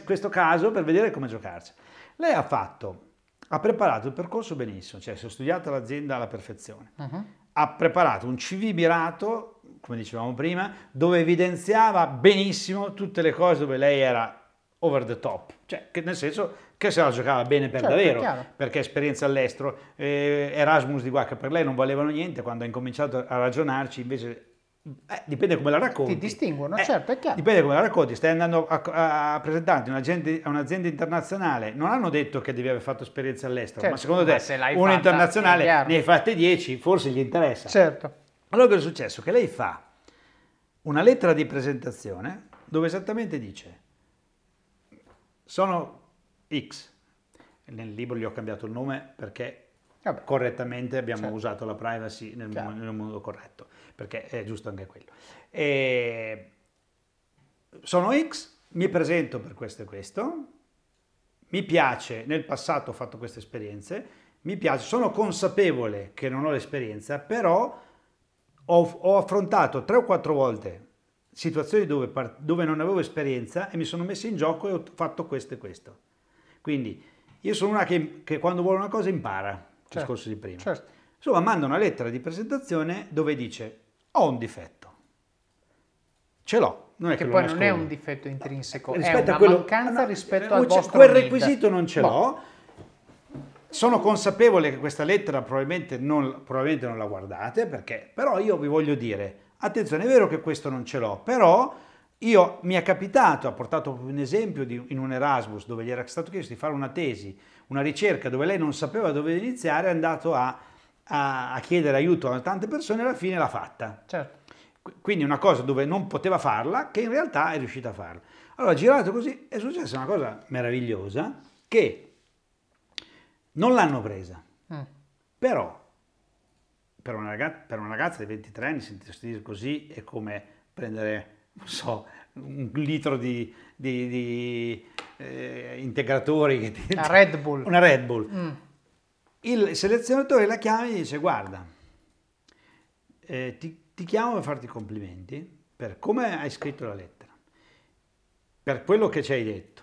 questo caso per vedere come giocarsi. Lei ha fatto, ha preparato il percorso benissimo, cioè si è studiata l'azienda alla perfezione. Uh-huh. Ha preparato un CV mirato, come dicevamo prima, dove evidenziava benissimo tutte le cose dove lei era over the top, cioè che nel senso che se la giocava bene per certo, davvero, perché esperienza all'estero, eh, Erasmus di qua che per lei non valevano niente, quando ha incominciato a ragionarci invece eh, dipende come la racconti. Ti distinguono, eh, certo, è chiaro. Dipende come la racconti. Stai andando a, a presentarti a un'azienda internazionale, non hanno detto che devi aver fatto esperienza all'estero, certo, ma secondo te ma una internazionale ne hai fatte 10, forse gli interessa. Certo. Allora cosa è successo? Che lei fa una lettera di presentazione dove esattamente dice sono X. Nel libro gli ho cambiato il nome perché Vabbè. correttamente abbiamo certo. usato la privacy nel, nel, modo corretto, perché è giusto anche quello. E sono X, mi presento per questo e questo, mi piace, nel passato ho fatto queste esperienze, mi piace, sono consapevole che non ho l'esperienza, però ho, ho affrontato tre o quattro volte situazioni dove, dove, non avevo esperienza e mi sono messo in gioco e ho fatto questo e questo. Quindi io sono una che, che quando vuole una cosa impara certo, discorso di prima. Certo. Insomma, manda una lettera di presentazione dove dice ho un difetto. Ce l'ho. Non è che, che poi non è un difetto intrinseco, rispetto è una quello, mancanza no, rispetto al vostro Quel requisito non ce boh. l'ho. Sono consapevole che questa lettera probabilmente non, probabilmente non la guardate, perché, però io vi voglio dire, attenzione, è vero che questo non ce l'ho, però io mi è capitato, ha portato un esempio di, in un Erasmus dove gli era stato chiesto di fare una tesi, una ricerca dove lei non sapeva dove iniziare, è andato a, a, a chiedere aiuto a tante persone e alla fine l'ha fatta. Certo. Quindi una cosa dove non poteva farla, che in realtà è riuscita a farla. Allora, girato così, è successa una cosa meravigliosa, che non l'hanno presa, mm. però per una, ragazza, per una ragazza di 23 anni sentirsi così è come prendere non so, un litro di, di, di eh, integratori. Una Red Bull. Una Red Bull. Mm. Il selezionatore la chiama e dice guarda, eh, ti, ti chiamo per farti complimenti per come hai scritto la lettera, per quello che ci hai detto,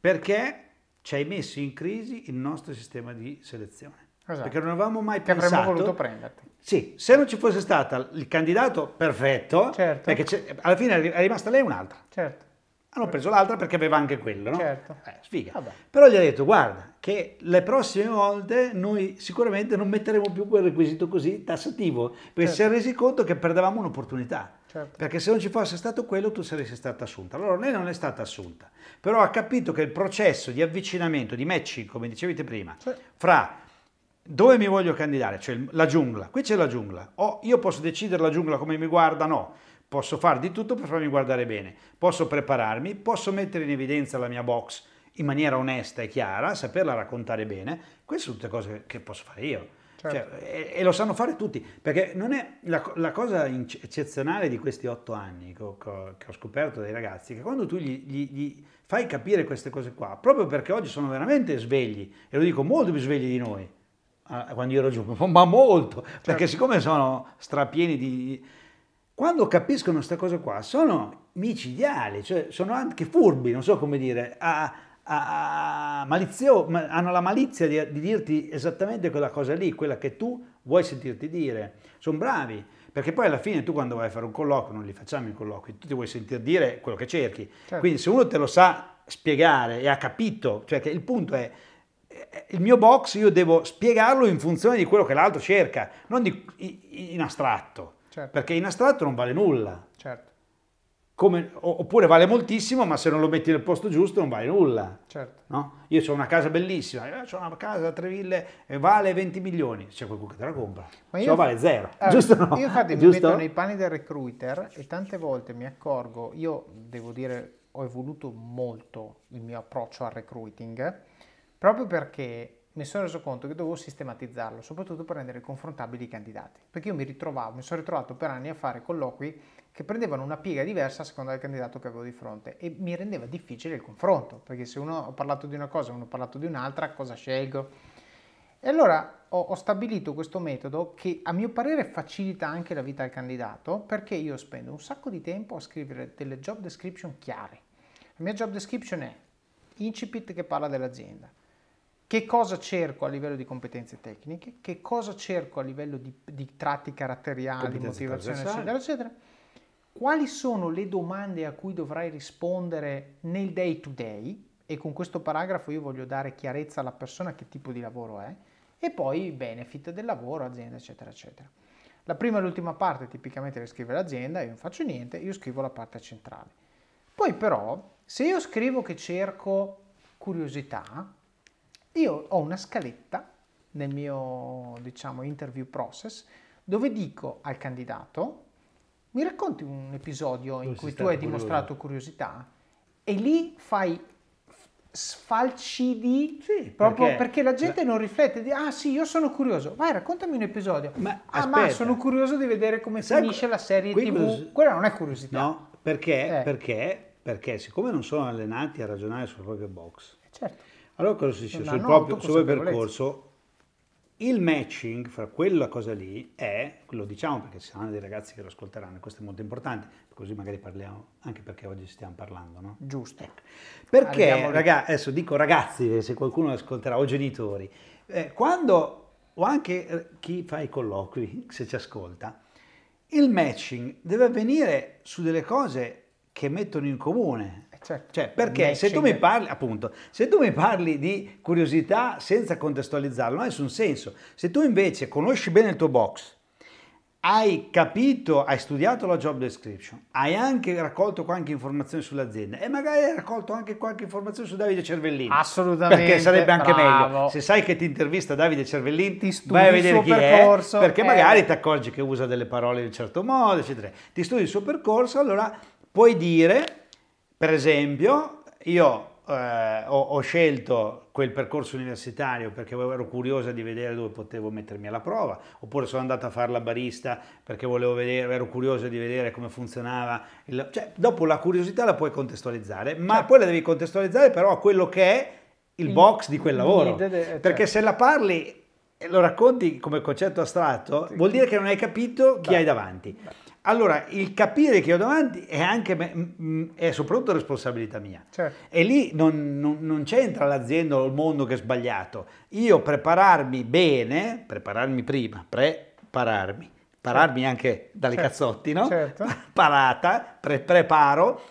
perché ci hai messo in crisi il nostro sistema di selezione. Esatto. Perché non avevamo mai che pensato... avremmo voluto prenderti. Sì, se non ci fosse stato il candidato perfetto, certo. perché alla fine è rimasta lei un'altra. Certo. Hanno preso l'altra perché aveva anche quello, no? Certo. Eh, sfiga. Vabbè. Però gli ha detto, guarda, che le prossime volte noi sicuramente non metteremo più quel requisito così tassativo, perché certo. si è resi conto che perdevamo un'opportunità. Certo. Perché se non ci fosse stato quello tu saresti stata assunta. Allora lei non è stata assunta, però ha capito che il processo di avvicinamento, di matching, come dicevete prima, sì. fra dove mi voglio candidare? Cioè la giungla, qui c'è la giungla. O io posso decidere la giungla come mi guarda? No. Posso fare di tutto per farmi guardare bene. Posso prepararmi, posso mettere in evidenza la mia box in maniera onesta e chiara, saperla raccontare bene. Queste sono tutte cose che posso fare io. Certo. Cioè, e, e, lo sanno fare tutti, perché non è la, la cosa eccezionale di questi otto anni che ho, che ho, scoperto dai ragazzi, che quando tu gli, gli, gli, fai capire queste cose qua, proprio perché oggi sono veramente svegli, e lo dico molto più svegli di noi, quando io ero giù, ma molto, certo. perché siccome sono strapieni di... Quando capiscono queste cose qua, sono micidiali, cioè sono anche furbi, non so come dire, a, a, a malizio, hanno la malizia di, di, dirti esattamente quella cosa lì, quella che tu vuoi sentirti dire. Sono bravi, perché poi alla fine tu quando vai a fare un colloquio, non li facciamo i colloqui, tu ti vuoi sentire dire quello che cerchi. Certo. Quindi se uno te lo sa spiegare e ha capito, cioè che il punto è il mio box io devo spiegarlo in funzione di quello che l'altro cerca, non di, in astratto, certo. perché in astratto non vale nulla. Certo. Come, oppure vale moltissimo, ma se non lo metti nel posto giusto non vale nulla. Certo. No? Io ho una casa bellissima, io ho una casa a tre ville e vale 20 milioni, c'è qualcuno che te la compra, ma se no vale zero, allora, giusto no? Io infatti mi metto nei panni del recruiter e tante volte mi accorgo, io devo dire ho evoluto molto il mio approccio al recruiting, proprio perché mi sono reso conto che dovevo sistematizzarlo, soprattutto per rendere confrontabili i candidati. Perché io mi ritrovavo, mi sono ritrovato per anni a fare colloqui che prendevano una piega diversa a seconda del candidato che avevo di fronte e mi rendeva difficile il confronto, perché se uno ha parlato di una cosa e uno ha parlato di un'altra, cosa scelgo? E allora ho, ho, stabilito questo metodo che a mio parere facilita anche la vita al candidato perché io spendo un sacco di tempo a scrivere delle job description chiare. La mia job description è incipit che parla dell'azienda, che cosa cerco a livello di competenze tecniche, che cosa cerco a livello di, di tratti caratteriali, motivazione, eccetera, eccetera. Quali sono le domande a cui dovrai rispondere nel day to day? E con questo paragrafo io voglio dare chiarezza alla persona che tipo di lavoro è e poi i benefit del lavoro, azienda, eccetera, eccetera. La prima e l'ultima parte tipicamente le scrive l'azienda, io non faccio niente, io scrivo la parte centrale. Poi però, se io scrivo che cerco curiosità, io ho una scaletta nel mio, diciamo, interview process dove dico al candidato, mi racconti un episodio in cui tu hai dimostrato curiosità e lì fai sfalcidi sì, proprio perché, perché, la gente la... non riflette di ah sì io sono curioso vai raccontami un episodio. Ma, ah ma sono curioso di vedere come Sai, finisce la serie tv cosa... quella non è curiosità. No perché, eh. perché? Perché siccome non sono allenati a ragionare sul proprio box eh, certo. Allora cosa si dice sul proprio, sul percorso il matching fra quella cosa lì è, lo diciamo perché ci saranno dei ragazzi che lo ascolteranno, questo è molto importante, così magari parliamo anche perché oggi stiamo parlando, no? Giusto. Ecco. Perché, ragazzi, adesso dico ragazzi, se qualcuno ascolterà, o genitori, eh, quando, o anche eh, chi fa i colloqui, se ci ascolta, il matching deve avvenire su delle cose che mettono in comune, Certo. Cioè, perché se tu mi parli, appunto, se tu mi parli di curiosità senza contestualizzarlo, non ha nessun senso. Se tu invece conosci bene il tuo box, hai capito, hai studiato la job description, hai anche raccolto qualche informazione sull'azienda e magari hai raccolto anche qualche informazione su Davide Cervellini. Assolutamente. Perché sarebbe anche bravo. meglio. Se sai che ti intervista Davide Cervellini, ti vai a vedere chi percorso, è, perché eh. magari ti accorgi che usa delle parole in un certo modo, eccetera. Ti studi il suo percorso, allora puoi dire per esempio, io eh, ho, ho, scelto quel percorso universitario perché ero curiosa di vedere dove potevo mettermi alla prova, oppure sono andata a fare la barista perché volevo vedere, ero curiosa di vedere come funzionava. Il, cioè, dopo la curiosità la puoi contestualizzare, ma certo. poi la devi contestualizzare però a quello che è il, il box di quel lavoro. De, de, certo. Perché se la parli e lo racconti come concetto astratto, sì. vuol dire che non hai capito chi hai davanti. Allora, il capire che ho davanti è anche è soprattutto responsabilità mia. Certo. E lì non, non, non, c'entra l'azienda o il mondo che è sbagliato. Io prepararmi bene, prepararmi prima, prepararmi, pararmi certo. anche dalle certo. cazzotti, no? Certo. Parata, pre- preparo,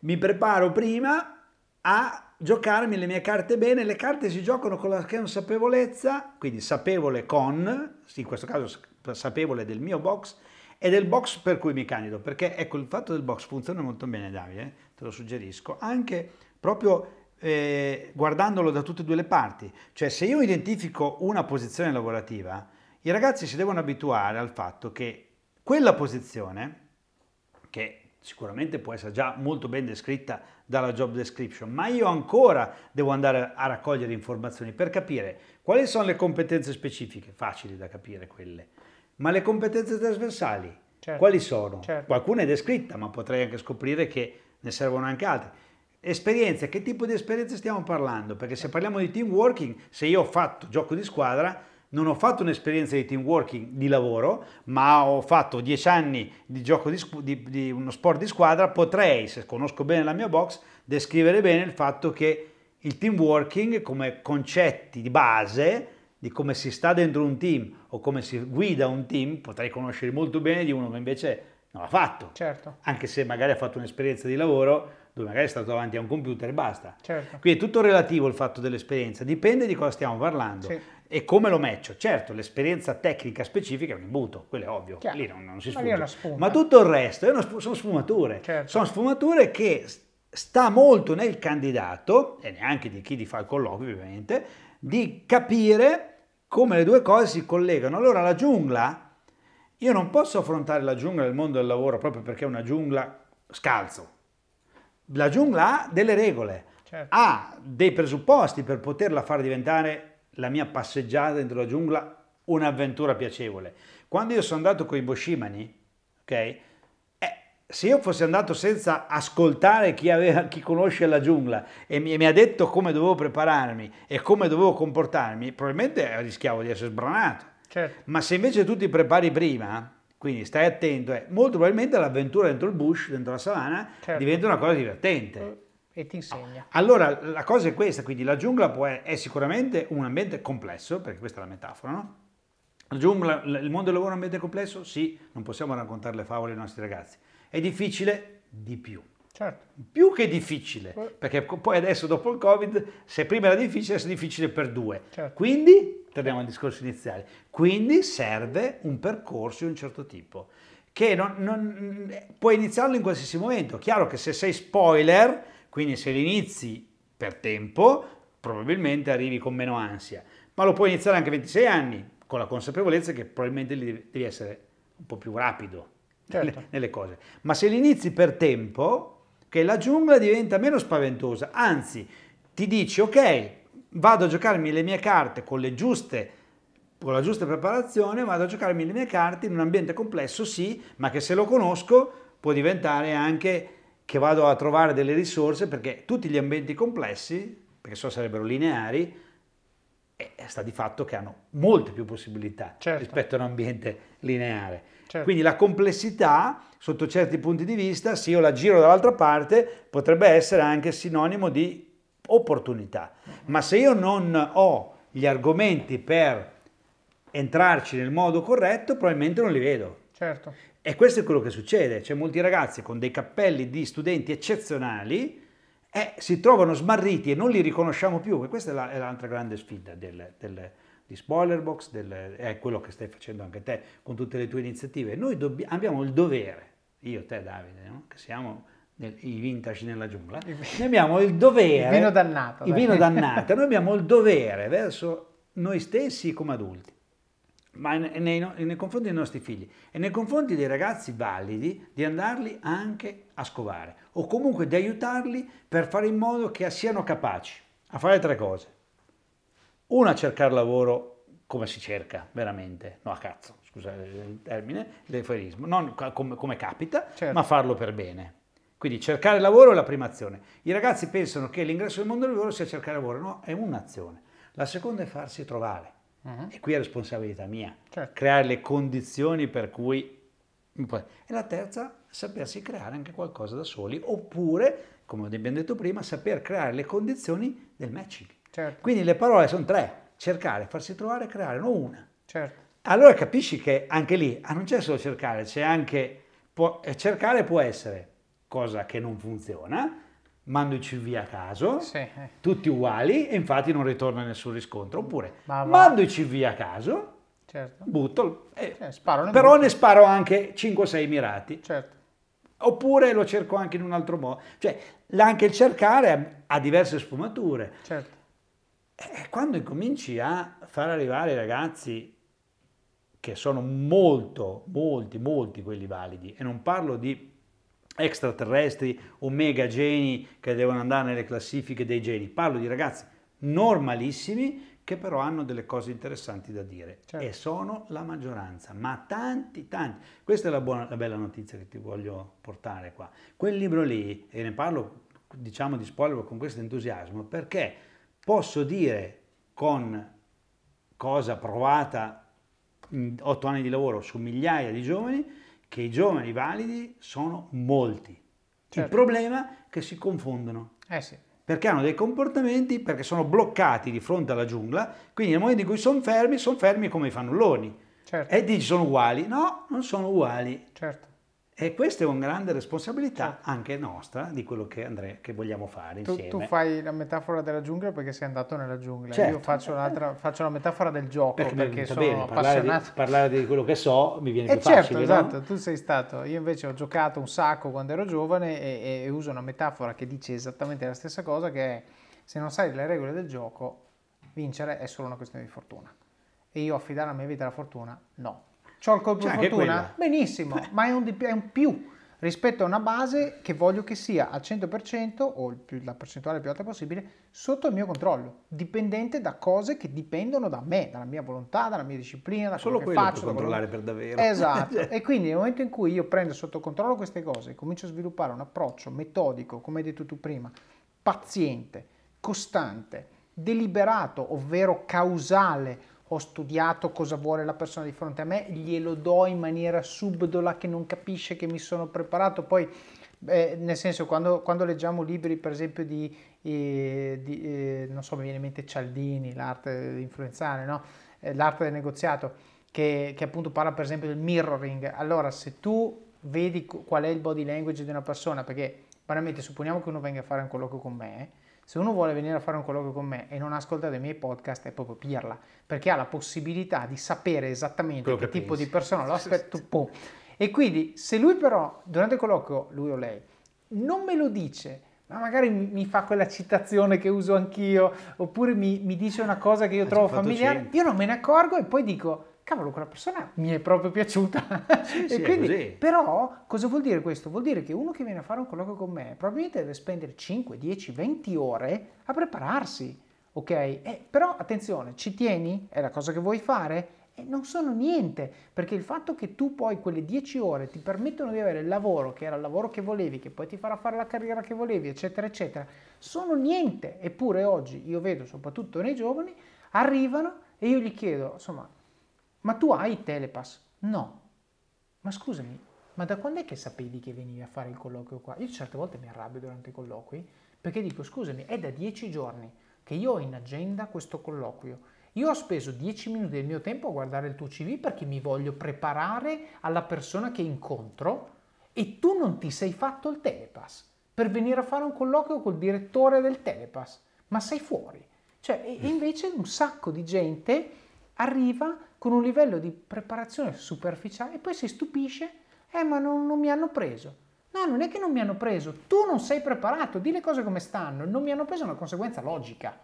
mi preparo prima a giocarmi le mie carte bene. Le carte si giocano con la consapevolezza, quindi sapevole con, in questo caso sapevole del mio box, e del box per cui mi candido, perché ecco il fatto del box funziona molto bene Davide, te lo suggerisco, anche proprio eh, guardandolo da tutte e due le parti, cioè se io identifico una posizione lavorativa, i ragazzi si devono abituare al fatto che quella posizione, che sicuramente può essere già molto ben descritta dalla job description, ma io ancora devo andare a raccogliere informazioni per capire quali sono le competenze specifiche, facili da capire quelle, ma le competenze trasversali, certo. quali sono? Certo. Qualcuna è descritta, ma potrei anche scoprire che ne servono anche altre. Esperienze, che tipo di esperienze stiamo parlando? Perché se parliamo di team working, se io ho fatto gioco di squadra, non ho fatto un'esperienza di team working di lavoro, ma ho fatto dieci anni di gioco di, di, di uno sport di squadra, potrei, se conosco bene la mia box, descrivere bene il fatto che il team working come concetti di base di come si sta dentro un team o come si guida un team, potrei conoscere molto bene di uno che invece non l'ha fatto. Certo. Anche se magari ha fatto un'esperienza di lavoro dove magari è stato davanti a un computer e basta. Certo. Quindi è tutto relativo il fatto dell'esperienza, dipende di cosa stiamo parlando. Sì. E come lo matcho? Certo, l'esperienza tecnica specifica mi butto, quello è ovvio, Chiaro. lì non, non si sfuma. Ma, Ma, tutto il resto una, sono sfumature. Certo. Sono sfumature che sta molto nel candidato, e neanche di chi ti fa il colloquio ovviamente, di capire come le due cose si collegano. Allora la giungla, io non posso affrontare la giungla del mondo del lavoro proprio perché è una giungla scalzo. La giungla ha delle regole, certo. ha dei presupposti per poterla far diventare la mia passeggiata dentro la giungla un'avventura piacevole. Quando io sono andato con i Boshimani, ok? Se io fossi andato senza ascoltare chi, aveva, chi conosce la giungla e mi, mi, ha detto come dovevo prepararmi e come dovevo comportarmi, probabilmente rischiavo di essere sbranato. Certo. Ma se invece tu ti prepari prima, quindi stai attento, eh, molto probabilmente l'avventura dentro il bush, dentro la savana, certo. diventa una cosa divertente. E ti insegna. Allora, la cosa è questa, quindi la giungla può, è sicuramente un ambiente complesso, perché questa è la metafora, no? La giungla, il mondo del lavoro è un ambiente complesso? Sì, non possiamo raccontare le favole ai nostri ragazzi. È difficile? Di più. Certo. Più che difficile, perché poi adesso dopo il Covid, se prima era difficile, adesso è difficile per due. Certo. Quindi, torniamo al discorso iniziale, quindi serve un percorso di un certo tipo, che non, non, puoi iniziarlo in qualsiasi momento. Chiaro che se sei spoiler, quindi se li inizi per tempo, probabilmente arrivi con meno ansia, ma lo puoi iniziare anche a 26 anni, con la consapevolezza che probabilmente devi essere un po' più rapido certo. nelle cose. Ma se li inizi per tempo, che la giungla diventa meno spaventosa, anzi ti dici ok, vado a giocarmi le mie carte con le giuste con la giusta preparazione vado a giocarmi le mie carte in un ambiente complesso, sì, ma che se lo conosco può diventare anche che vado a trovare delle risorse perché tutti gli ambienti complessi, perché so sarebbero lineari, e sta di fatto che hanno molte più possibilità certo. rispetto a un ambiente lineare. Certo. Quindi la complessità, sotto certi punti di vista, se io la giro dall'altra parte, potrebbe essere anche sinonimo di opportunità. Ma se io non ho gli argomenti per entrarci nel modo corretto, probabilmente non li vedo. Certo. E questo è quello che succede. C'è molti ragazzi con dei cappelli di studenti eccezionali eh, si trovano smarriti e non li riconosciamo più, e questa è, la, è l'altra grande sfida del, del, di Spoilerbox, del, è quello che stai facendo anche te con tutte le tue iniziative. Noi dobbi- abbiamo il dovere, io, te Davide, no? che siamo nel, i vintage nella giungla, noi abbiamo il dovere... Il vino dannato. Il vino dannato, noi abbiamo il dovere verso noi stessi come adulti ma nei, nei, confronti dei nostri figli e nei confronti dei ragazzi validi di andarli anche a scovare o comunque di aiutarli per fare in modo che siano capaci a fare tre cose. Una, cercare lavoro come si cerca veramente, no a cazzo, scusate il termine, l'eufemismo, non come, come capita, certo. ma farlo per bene. Quindi cercare lavoro è la prima azione. I ragazzi pensano che l'ingresso nel mondo del lavoro sia cercare lavoro, no, è un'azione. La seconda è farsi trovare Uh-huh. E qui è responsabilità mia, certo. creare le condizioni per cui... E la terza, sapersi creare anche qualcosa da soli, oppure, come abbiamo detto prima, saper creare le condizioni del matching. Certo. Quindi le parole sono tre, cercare, farsi trovare creare, non una. Certo. Allora capisci che anche lì ah, non c'è solo cercare, c'è anche... Può, cercare può essere cosa che non funziona, mando i CV a caso, sì. tutti uguali e infatti non ritorna nessun riscontro. Oppure mando i CV a caso, certo. butto, eh, cioè, però butto. ne sparo anche 5-6 mirati. Certo. Oppure lo cerco anche in un altro modo. Cioè, anche il cercare ha diverse sfumature. Certo. E quando incominci a far arrivare i ragazzi che sono molto, molti, molti quelli validi, e non parlo di extraterrestri o mega geni che devono andare nelle classifiche dei geni. Parlo di ragazzi normalissimi che però hanno delle cose interessanti da dire certo. e sono la maggioranza, ma tanti, tanti. Questa è la, buona, la bella notizia che ti voglio portare qua. Quel libro lì, e ne parlo diciamo di spoiler con questo entusiasmo, perché posso dire con cosa provata in otto anni di lavoro su migliaia di giovani, che i giovani validi sono molti. Certo. Il problema è che si confondono. Eh sì. Perché hanno dei comportamenti, perché sono bloccati di fronte alla giungla, quindi nel momento in cui sono fermi, sono fermi come i fannulloni. Certo. E dici sono uguali? No, non sono uguali. Certo. E questa è una grande responsabilità certo. anche nostra di quello che, Andrea, che vogliamo fare tu, insieme. Tu fai la metafora della giungla perché sei andato nella giungla. Certo. Io faccio, faccio, la metafora del gioco perché, perché sono bene, parlare appassionato. Di, parlare di quello che so mi viene e più certo, facile. Esatto, no? tu sei stato. Io invece ho giocato un sacco quando ero giovane e, e uso una metafora che dice esattamente la stessa cosa che è se non sai le regole del gioco, vincere è solo una questione di fortuna. E io affidare la mia vita alla fortuna? No. C'ho il colpo di fortuna? Benissimo, ma è un, è un più rispetto a una base che voglio che sia al 100% o più, la percentuale più alta possibile sotto il mio controllo, dipendente da cose che dipendono da me, dalla mia volontà, dalla mia disciplina, da Solo quello che faccio. Solo controllare per davvero. Esatto, e quindi nel momento in cui io prendo sotto controllo queste cose, comincio a sviluppare un approccio metodico, come hai detto tu prima, paziente, costante, deliberato, ovvero causale, ho studiato cosa vuole la persona di fronte a me, glielo do in maniera subdola che non capisce che mi sono preparato, poi eh, nel senso quando, quando, leggiamo libri per esempio di, eh, di eh, non so mi viene in mente Cialdini, l'arte di influenzare, no? Eh, l'arte del negoziato, che, che appunto parla per esempio del mirroring, allora se tu vedi qual è il body language di una persona, perché banalmente supponiamo che uno venga a fare un colloquio con me, se uno vuole venire a fare un colloquio con me e non ascolta dei miei podcast è proprio pirla, perché ha la possibilità di sapere esattamente Quello che, che tipo di persona lo aspetto. Boh. E quindi se lui però durante il colloquio, lui o lei, non me lo dice, ma magari mi fa quella citazione che uso anch'io, oppure mi, mi dice una cosa che io trovo familiare, io non me ne accorgo e poi dico, cavolo, quella persona mi è proprio piaciuta. Sì, e sì, quindi, però, cosa vuol dire questo? Vuol dire che uno che viene a fare un colloquio con me probabilmente deve spendere 5, 10, 20 ore a prepararsi, ok? Eh, però attenzione, ci tieni? È la cosa che vuoi fare? E non sono niente, perché il fatto che tu poi quelle 10 ore ti permettono di avere il lavoro, che era il lavoro che volevi, che poi ti farà fare la carriera che volevi, eccetera, eccetera, sono niente. Eppure oggi io vedo, soprattutto nei giovani, arrivano e io gli chiedo, insomma, ma tu hai il telepass? No. Ma scusami, ma da quando è che sapevi che venivi a fare il colloquio qua? Io certe volte mi arrabbio durante i colloqui perché dico, scusami, è da dieci giorni che io ho in agenda questo colloquio. Io ho speso dieci minuti del mio tempo a guardare il tuo CV perché mi voglio preparare alla persona che incontro e tu non ti sei fatto il telepass per venire a fare un colloquio col direttore del telepass. Ma sei fuori. Cioè, e invece un sacco di gente arriva con un livello di preparazione superficiale e poi si stupisce, eh ma non, non mi hanno preso. No, non è che non mi hanno preso, tu non sei preparato, di le cose come stanno, non mi hanno preso è una conseguenza logica.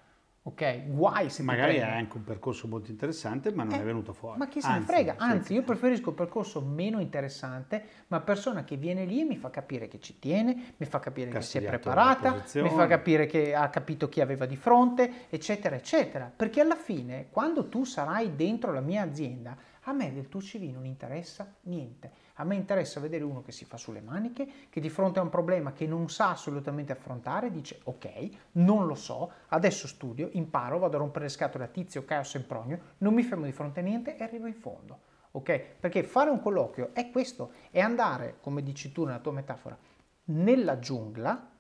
Ok, guai se Magari è anche un percorso molto interessante, ma non eh, è venuto fuori. Ma chi se ne frega? Anzi, io preferisco un percorso meno interessante, ma persona che viene lì e mi fa capire che ci tiene, mi fa capire che si è preparata, mi fa capire che ha capito chi aveva di fronte, eccetera, eccetera. Perché alla fine, quando tu sarai dentro la mia azienda, a me del tuo CV non interessa niente. A me interessa vedere uno che si fa sulle maniche, che di fronte a un problema che non sa assolutamente affrontare dice ok, non lo so, adesso studio, imparo, vado a rompere le scatole a tizio, caos sempronio, non mi fermo di fronte a niente e arrivo in fondo. Ok? Perché fare un colloquio è questo, è andare, come dici tu nella tua metafora, nella giungla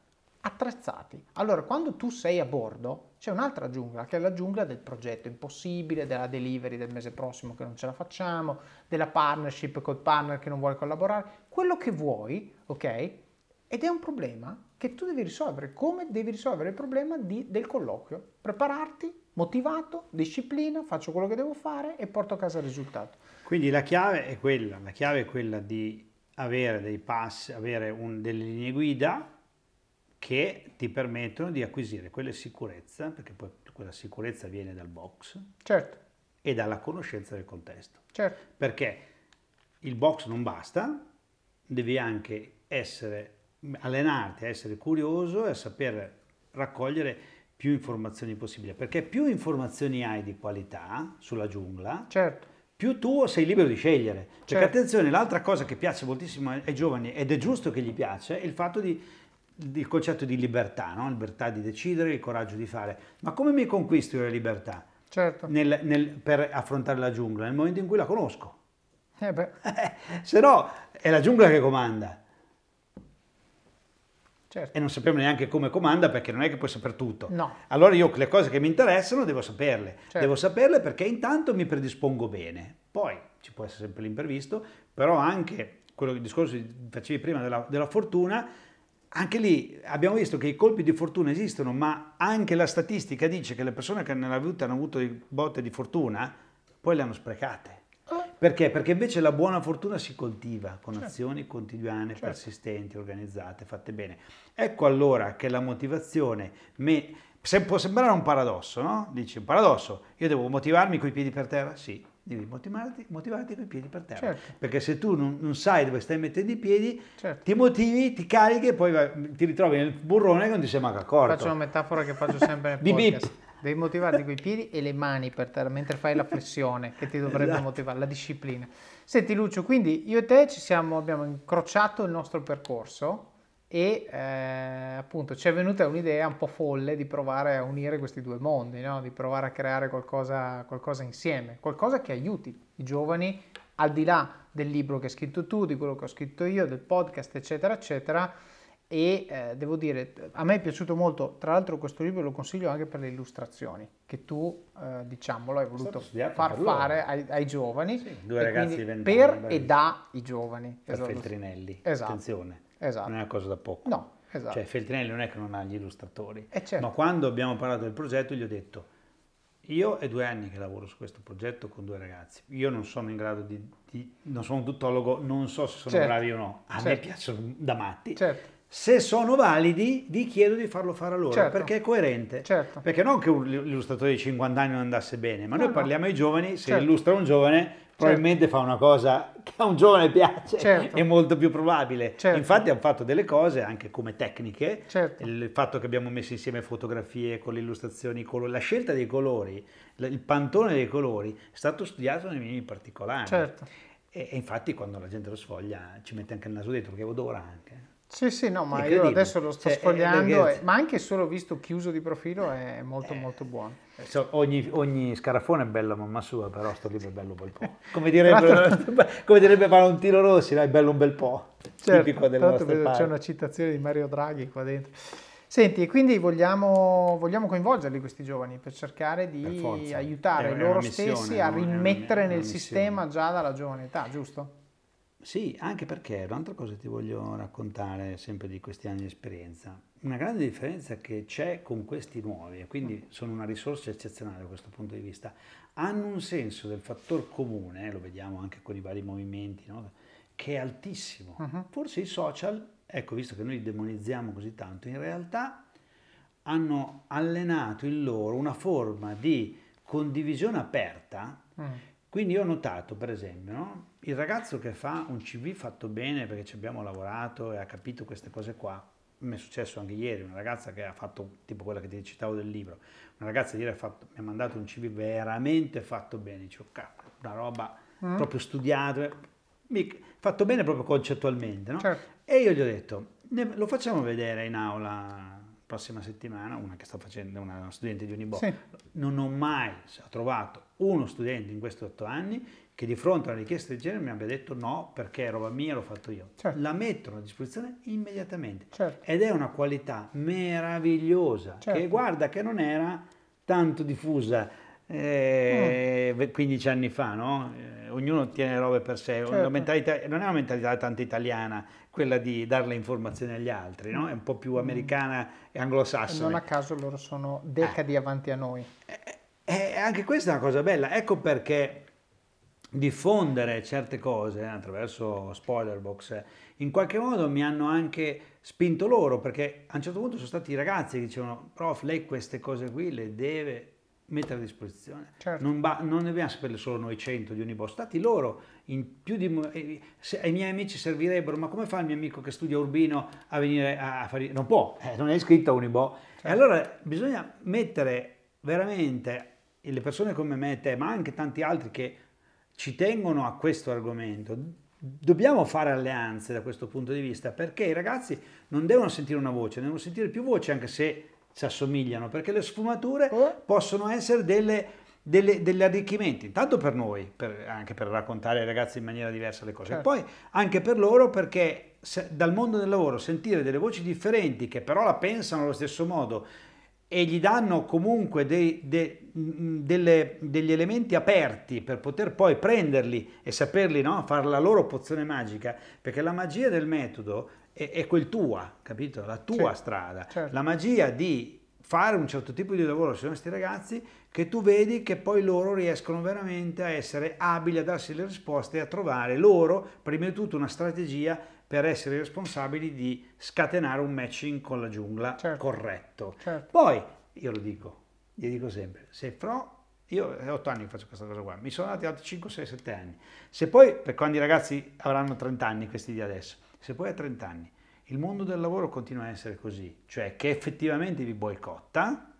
attrezzati. Allora, quando tu sei a bordo, c'è un'altra giungla, che è la giungla del progetto impossibile, della delivery del mese prossimo che non ce la facciamo, della partnership col partner che non vuole collaborare, quello che vuoi, ok? Ed è un problema che tu devi risolvere. Come devi risolvere il problema di, del colloquio? Prepararti, motivato, disciplina, faccio quello che devo fare e porto a casa il risultato. Quindi la chiave è quella, la chiave è quella di avere dei passi, avere un, delle linee guida che ti permettono di acquisire quella sicurezza, perché poi quella sicurezza viene dal box certo. e dalla conoscenza del contesto. Certo. Perché il box non basta, devi anche essere, allenarti a essere curioso e a saper raccogliere più informazioni possibili, perché più informazioni hai di qualità sulla giungla, certo. più tu sei libero di scegliere. Perché certo. attenzione, l'altra cosa che piace moltissimo ai giovani, ed è giusto che gli piace, è il fatto di il concetto di libertà, no? libertà di decidere, il coraggio di fare. Ma come mi conquisto io la libertà? Certo. Nel, nel, per affrontare la giungla, nel momento in cui la conosco. Eh Se no è la giungla che comanda. Certo. E non sappiamo neanche come comanda perché non è che puoi sapere tutto. No. Allora io le cose che mi interessano devo saperle. Certo. Devo saperle perché intanto mi predispongo bene. Poi ci può essere sempre l'imprevisto, però anche quello che discorso che facevi prima della, della fortuna, anche lì abbiamo visto che i colpi di fortuna esistono, ma anche la statistica dice che le persone che nella vita hanno avuto botte di fortuna poi le hanno sprecate. Ah. Perché? Perché invece la buona fortuna si coltiva con certo. azioni quotidiane, certo. persistenti, organizzate, fatte bene. Ecco allora che la motivazione me... può sembrare un paradosso, no? Dici un paradosso, io devo motivarmi coi piedi per terra? Sì, devi motivarti, motivarti con i piedi per terra. Certo. Perché se tu non, non sai dove stai mettendo i piedi, Certo. ti motivi, ti carichi e poi vai- ti ritrovi nel burrone che non ti sei manco accorto. Faccio una metafora che faccio sempre nel Bip, bip. podcast. Devi motivarti con i piedi e le mani per terra mentre fai la flessione, che ti dovrebbe Esatto. motivare, la disciplina. Senti Lucio, quindi io e te ci siamo, abbiamo incrociato il nostro percorso e eh, appunto ci è venuta un'idea un po' folle di provare a unire questi due mondi, no? di provare a creare qualcosa, qualcosa insieme, qualcosa che aiuti i giovani al di là del libro che hai scritto tu, di quello che ho scritto io, del podcast, eccetera, eccetera. E eh, devo dire, a me è piaciuto molto, tra l'altro questo libro lo consiglio anche per le illustrazioni, che tu, eh, diciamolo, hai voluto far fare ai, ai giovani. Sì, due ragazzi quindi di 20 Per anni, e da i giovani. per Esatto. Feltrinelli. Esatto. Attenzione, Esatto. non è una cosa da poco. No, esatto. Cioè Feltrinelli non è che non ha gli illustratori, Eh, certo. ma quando abbiamo parlato del progetto gli ho detto, io è due anni che lavoro su questo progetto con due ragazzi, io non sono in grado di, di- non sono un tuttologo, non so se sono Certo. bravi o no, a me Certo. piacciono da matti, Certo, se sono validi vi chiedo di farlo fare a loro, Certo. perché è coerente. certo. Perché non che un illustratore di 50 anni non andasse bene, ma No, noi no. parliamo ai giovani, se Certo. illustra un giovane probabilmente fa una cosa che a un giovane piace, Certo. è molto più probabile. Certo. Infatti hanno fatto delle cose anche come tecniche, Certo. il fatto che abbiamo messo insieme fotografie con le illustrazioni, colori, la scelta dei colori, il pantone dei colori è stato studiato nei minimi particolari. Certo. E, e infatti quando la gente lo sfoglia ci mette anche il naso dentro, perché odora anche. Sì, sì, no, ma io adesso lo sto Cioè, è- sfogliando, è- e- ma anche solo visto chiuso di profilo è molto Eh. molto buono. So, ogni, ogni scarafone è bello a mamma sua, però sto libro è bello un bel po'. Come direbbe, come direbbe Valentino Rossi, dai, bello un bel po'. Certo, tipico delle nostre vedo c'è parti. una citazione di Mario Draghi qua dentro. Senti, e quindi vogliamo, vogliamo coinvolgerli questi giovani per cercare Per di forza. aiutare È- è loro missione, stessi a? È rimettere è una nel missione. sistema già dalla giovane età, giusto? Sì, anche perché un'altra cosa ti voglio raccontare sempre di questi anni di esperienza. Una grande differenza che c'è con questi nuovi, e quindi sono una risorsa eccezionale da questo punto di vista, hanno un senso del fattor comune, lo vediamo anche con i vari movimenti, no? che è altissimo. Mhm. Forse i social, ecco, visto che noi li demonizziamo così tanto, in realtà hanno allenato in loro una forma di condivisione aperta Mm. Quindi io ho notato, per esempio, no? il ragazzo che fa un CV fatto bene perché ci abbiamo lavorato e ha capito queste cose qua. Mi è successo anche ieri, una ragazza che ha fatto, tipo quella che ti citavo del libro, una ragazza ieri ha fatto- mi ha mandato un CV veramente fatto bene, dicevo, cavolo, una roba Mm. proprio studiata, fatto bene proprio concettualmente. No? Certo. E io gli ho detto, "Ne- lo facciamo vedere in aula prossima settimana, una che sta facendo, una studente di Unibo. Sì. Non ho mai trovato uno studente in questi otto anni che di fronte a una richiesta del genere mi abbia detto no perché è roba mia, l'ho fatto io. Certo. La mettono a disposizione immediatamente. Certo. Ed è una qualità meravigliosa Certo. che guarda che non era tanto diffusa eh, Mm. ve- 15 anni fa, no? Eh, ognuno tiene robe per sé. Certo. non è una mentalità tanto italiana quella di dare le informazioni agli altri, no? È un po' più americana e E anglosassone. non a caso loro sono decadi avanti a noi. E Eh, anche questa è una cosa bella, ecco perché diffondere certe cose attraverso spoiler box eh, in qualche modo mi hanno anche spinto loro perché a un certo punto sono stati i ragazzi che dicevano prof lei queste cose qui le deve mettere a disposizione. Certo. non, ba- non ne dobbiamo saperle solo noi 100 di Unibo stati loro in più di eh, se ai miei amici servirebbero ma come fa il mio amico che studia Urbino a venire a a fare non può eh, non è iscritto a Unibo. E allora bisogna mettere veramente le persone come me e te ma anche tanti altri che ci tengono a questo argomento dobbiamo fare alleanze da questo punto di vista perché i ragazzi non devono sentire una voce devono sentire più voci anche se si assomigliano perché le sfumature Oh. possono essere delle, delle- degli arricchimenti, intanto per noi, per- anche per raccontare ai ragazzi in maniera diversa le cose, Certo. e poi anche per loro perché se- dal mondo del lavoro sentire delle voci differenti che però la pensano allo stesso modo e gli danno comunque dei- de- mh, delle- degli elementi aperti per poter poi prenderli e saperli no? fare la loro pozione magica, perché la magia del metodo è, è quel tua, capito? La tua Sì, strada. certo. La magia di fare un certo tipo di lavoro su questi ragazzi che tu vedi che poi loro riescono veramente a essere abili a darsi le risposte e a trovare loro, prima di tutto, una strategia per essere responsabili di scatenare un matching con la giungla Certo. corretto. Certo. Poi, io lo dico, io dico sempre, se però io è 8 anni che faccio questa cosa qua, mi sono dati altri 5, 6, 7 anni. Se poi, per quando i ragazzi avranno 30 anni, questi di adesso, se poi a 30 anni il mondo del lavoro continua a essere così, cioè che effettivamente vi boicotta,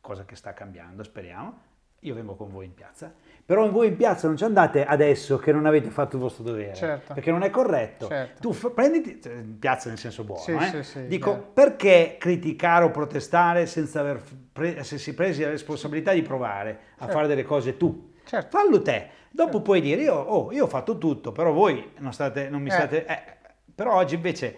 cosa che sta cambiando, speriamo, io vengo con voi in piazza, però voi in piazza non ci andate adesso che non avete fatto il vostro dovere, Certo. perché non è corretto. Certo. Tu f- prenditi, cioè, in piazza nel senso buono, Sì, eh? sì, sì, dico chiaro. perché criticare o protestare senza aver pre- essersi presi la responsabilità di provare a Certo. fare delle cose tu? Certo. Fallo te, dopo puoi dire io, oh, io ho fatto tutto, però voi non, state, non mi Eh. state... eh, però oggi invece, se-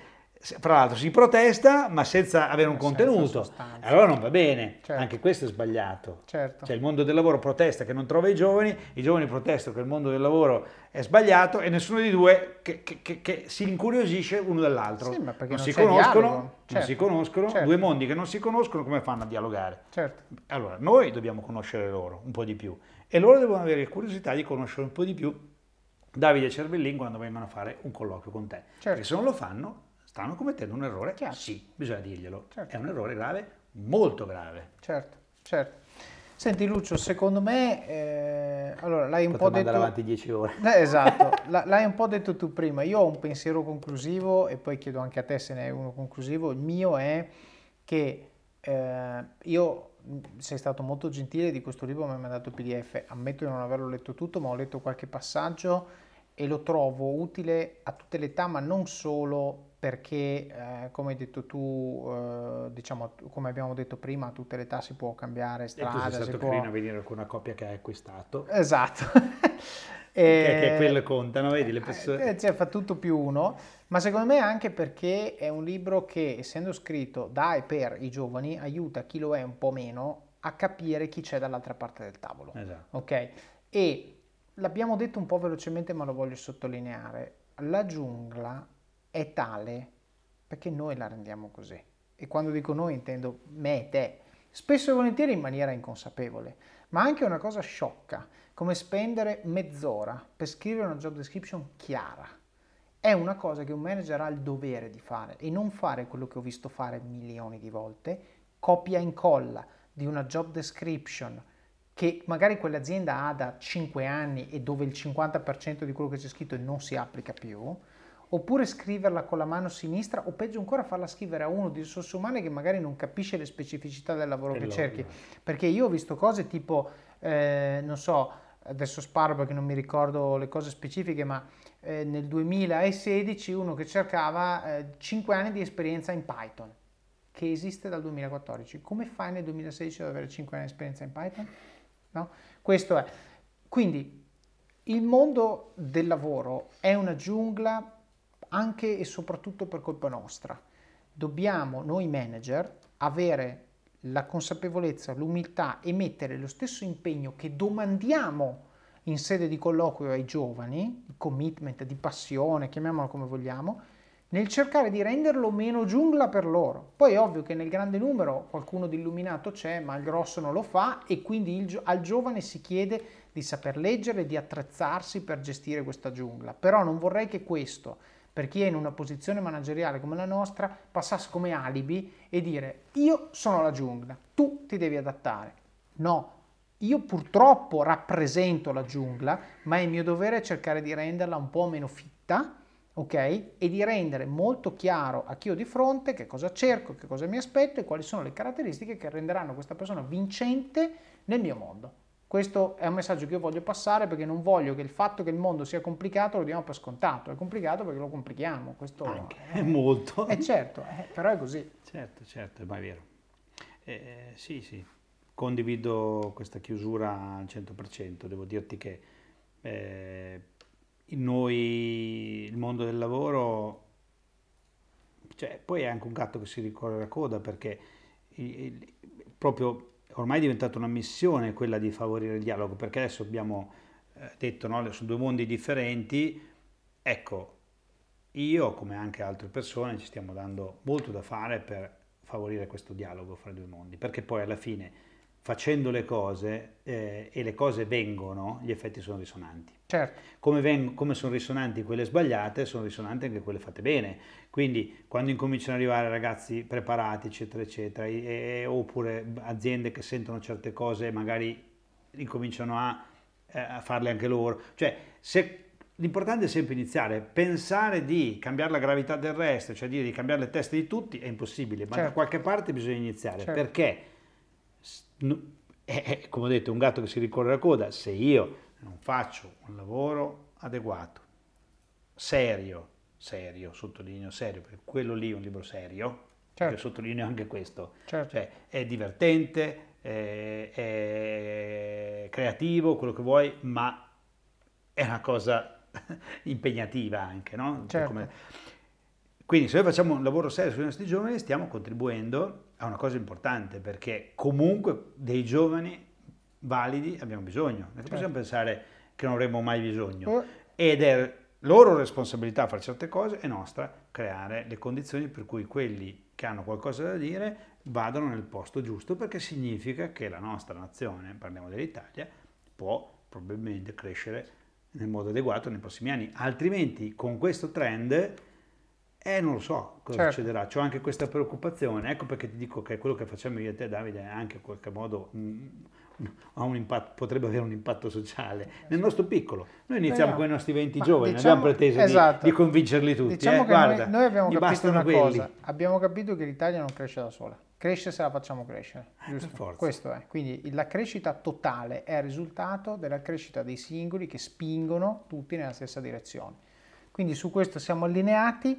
fra l'altro, si protesta ma senza avere un contenuto. Allora non va bene, Certo. anche questo è sbagliato. Certo. Cioè il mondo del lavoro protesta che non trova i giovani, i giovani protestano che il mondo del lavoro è sbagliato e nessuno di due che, che- che- che si incuriosisce uno dall'altro. Sì, ma perché non, non si c'è conoscono, dialogo. non Certo. si conoscono, Certo. due mondi che non si conoscono come fanno a dialogare? Certo. Allora, noi dobbiamo conoscere loro un po' di più e loro devono avere curiosità di conoscere un po' di più Davide Cervellin quando vengono a fare un colloquio con te. Certo. Perché se non lo fanno, stanno commettendo un errore. Chiaro. Sì, bisogna dirglielo. Certo. È un errore grave, molto grave. Certo, certo. Senti Lucio, secondo me, eh, allora l'hai un po' Potremmo detto... andare avanti dieci ore. Eh, esatto, l'hai un po' detto tu prima, io ho un pensiero conclusivo e poi chiedo anche a te se ne hai uno conclusivo, il mio è che eh, io, sei stato molto gentile di questo libro, mi hai mandato il pdf, ammetto di non averlo letto tutto, ma ho letto qualche passaggio e lo trovo utile a tutte le età, ma non solo perché, eh, come hai detto tu, eh, diciamo, come abbiamo detto prima, a tutte le età si può cambiare E tu strada, sei stato può... carino a venire con una coppia che hai acquistato. Esatto. Che, che Eh, quelle contano, vedi le persone. eh, cioè, fa tutto più uno, ma secondo me anche perché è un libro che, essendo scritto da e per i giovani, aiuta chi lo è un po' meno a capire chi c'è dall'altra parte del tavolo. Esatto. Ok? E l'abbiamo detto un po' velocemente, ma lo voglio sottolineare. La giungla è tale perché noi la rendiamo così. E quando dico noi intendo me e te, spesso e volentieri in maniera inconsapevole, ma anche una cosa sciocca, come spendere mezz'ora per scrivere una job description chiara. È una cosa che un manager ha il dovere di fare e non fare quello che ho visto fare milioni di volte, copia e incolla di una job description che magari quell'azienda ha da 5 anni e dove il 50% di quello che c'è scritto non si applica più, oppure scriverla con la mano sinistra o peggio ancora farla scrivere a uno di risorse umane che magari non capisce le specificità del lavoro Del che lavoro. cerchi. Perché io ho visto cose tipo, eh, non so, adesso sparo perché non mi ricordo le cose specifiche, ma eh, nel 2016 uno che cercava 5 anni di esperienza in Python, che esiste dal 2014. Come fai nel 2016 ad avere 5 anni di esperienza in Python? No? Questo è. Quindi il mondo del lavoro è una giungla anche e soprattutto per colpa nostra. Dobbiamo, noi manager, avere la consapevolezza, l'umiltà e mettere lo stesso impegno che domandiamo in sede di colloquio ai giovani, di commitment, di passione, chiamiamolo come vogliamo, nel cercare di renderlo meno giungla per loro. Poi è ovvio che nel grande numero qualcuno di illuminato c'è, ma il grosso non lo fa e quindi il al giovane si chiede di saper leggere di attrezzarsi per gestire questa giungla. Però non vorrei che questo, per chi è in una posizione manageriale come la nostra, passasse come alibi e dire io sono la giungla, tu ti devi adattare. No, io purtroppo rappresento la giungla, ma è mio dovere cercare di renderla un po' meno fitta, ok? E di rendere molto chiaro a chi ho di fronte che cosa cerco, che cosa mi aspetto e quali sono le caratteristiche che renderanno questa persona vincente nel mio mondo. Questo è un messaggio che io voglio passare perché non voglio che il fatto che il mondo sia complicato lo diamo per scontato. È complicato perché lo complichiamo. Questo Anche, è molto. è certo, eh, però è così. Certo, certo, ma è vero. Eh, sì, sì, condivido questa chiusura al 100%. Devo dirti che eh, noi il mondo del lavoro, cioè, poi è anche un gatto che si ricorre la coda perché il- il- proprio ormai è diventata una missione quella di favorire il dialogo, perché adesso abbiamo eh, detto, no, sono due mondi differenti. Ecco, io, come anche altre persone, ci stiamo dando molto da fare per favorire questo dialogo fra i due mondi, perché poi alla fine, facendo le cose eh, e le cose vengono, gli effetti sono risonanti. Certo, Come, veng- come sono risonanti quelle sbagliate, sono risonanti anche quelle fatte bene. Quindi quando incominciano ad arrivare ragazzi preparati, eccetera, eccetera, e- e- oppure aziende che sentono certe cose e magari incominciano a, eh, a farle anche loro. Cioè, se L'importante è sempre iniziare. Pensare di cambiare la gravità del resto, cioè dire di cambiare le teste di tutti, è impossibile, ma certo. da qualche parte bisogna iniziare. Certo. Perché, è, come ho detto, un gatto che si ricorre la coda. Se io non faccio un lavoro adeguato, serio, serio, sottolineo serio, perché quello lì è un libro serio, certo. sottolineo anche questo. Certo. Cioè, è divertente, è, è creativo, quello che vuoi, ma è una cosa impegnativa anche, no? Certo. Come... Quindi se noi facciamo un lavoro serio sui nostri giovani stiamo contribuendo a una cosa importante perché comunque dei giovani validi abbiamo bisogno, non certo. possiamo pensare che non avremo mai bisogno oh. ed è loro responsabilità fare certe cose e nostra creare le condizioni per cui quelli che hanno qualcosa da dire vadano nel posto giusto perché significa che la nostra nazione, parliamo dell'Italia, può probabilmente crescere nel modo adeguato nei prossimi anni. Altrimenti con questo trend, eh, non lo so cosa certo. succederà. C'ho anche questa preoccupazione. Ecco perché ti dico che quello che facciamo io e te, Davide, è anche in qualche modo... Mh, mm, Impatto, potrebbe avere un impatto sociale nel nostro piccolo. Noi iniziamo Beh, con i nostri 20 giovani, diciamo, abbiamo pretesa esatto. di, di, convincerli tutti. Diciamo eh? che Guarda, noi, noi, abbiamo capito una quelli. cosa, abbiamo capito che l'Italia non cresce da sola, cresce se la facciamo crescere. Eh, giusto? Questo è. Quindi la crescita totale è il risultato della crescita dei singoli che spingono tutti nella stessa direzione. Quindi su questo siamo allineati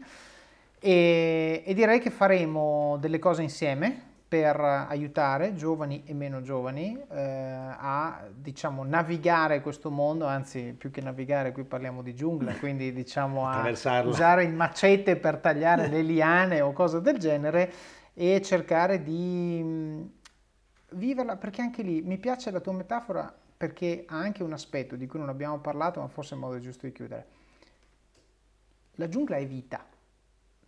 e, e direi che faremo delle cose insieme per aiutare giovani e meno giovani eh, a diciamo navigare questo mondo, anzi più che navigare qui parliamo di giungla, quindi diciamo a usare il macete per tagliare le liane o cose del genere e cercare di mm, viverla, perché anche lì mi piace la tua metafora perché ha anche un aspetto di cui non abbiamo parlato, ma forse è il modo giusto di chiudere. La giungla è vita,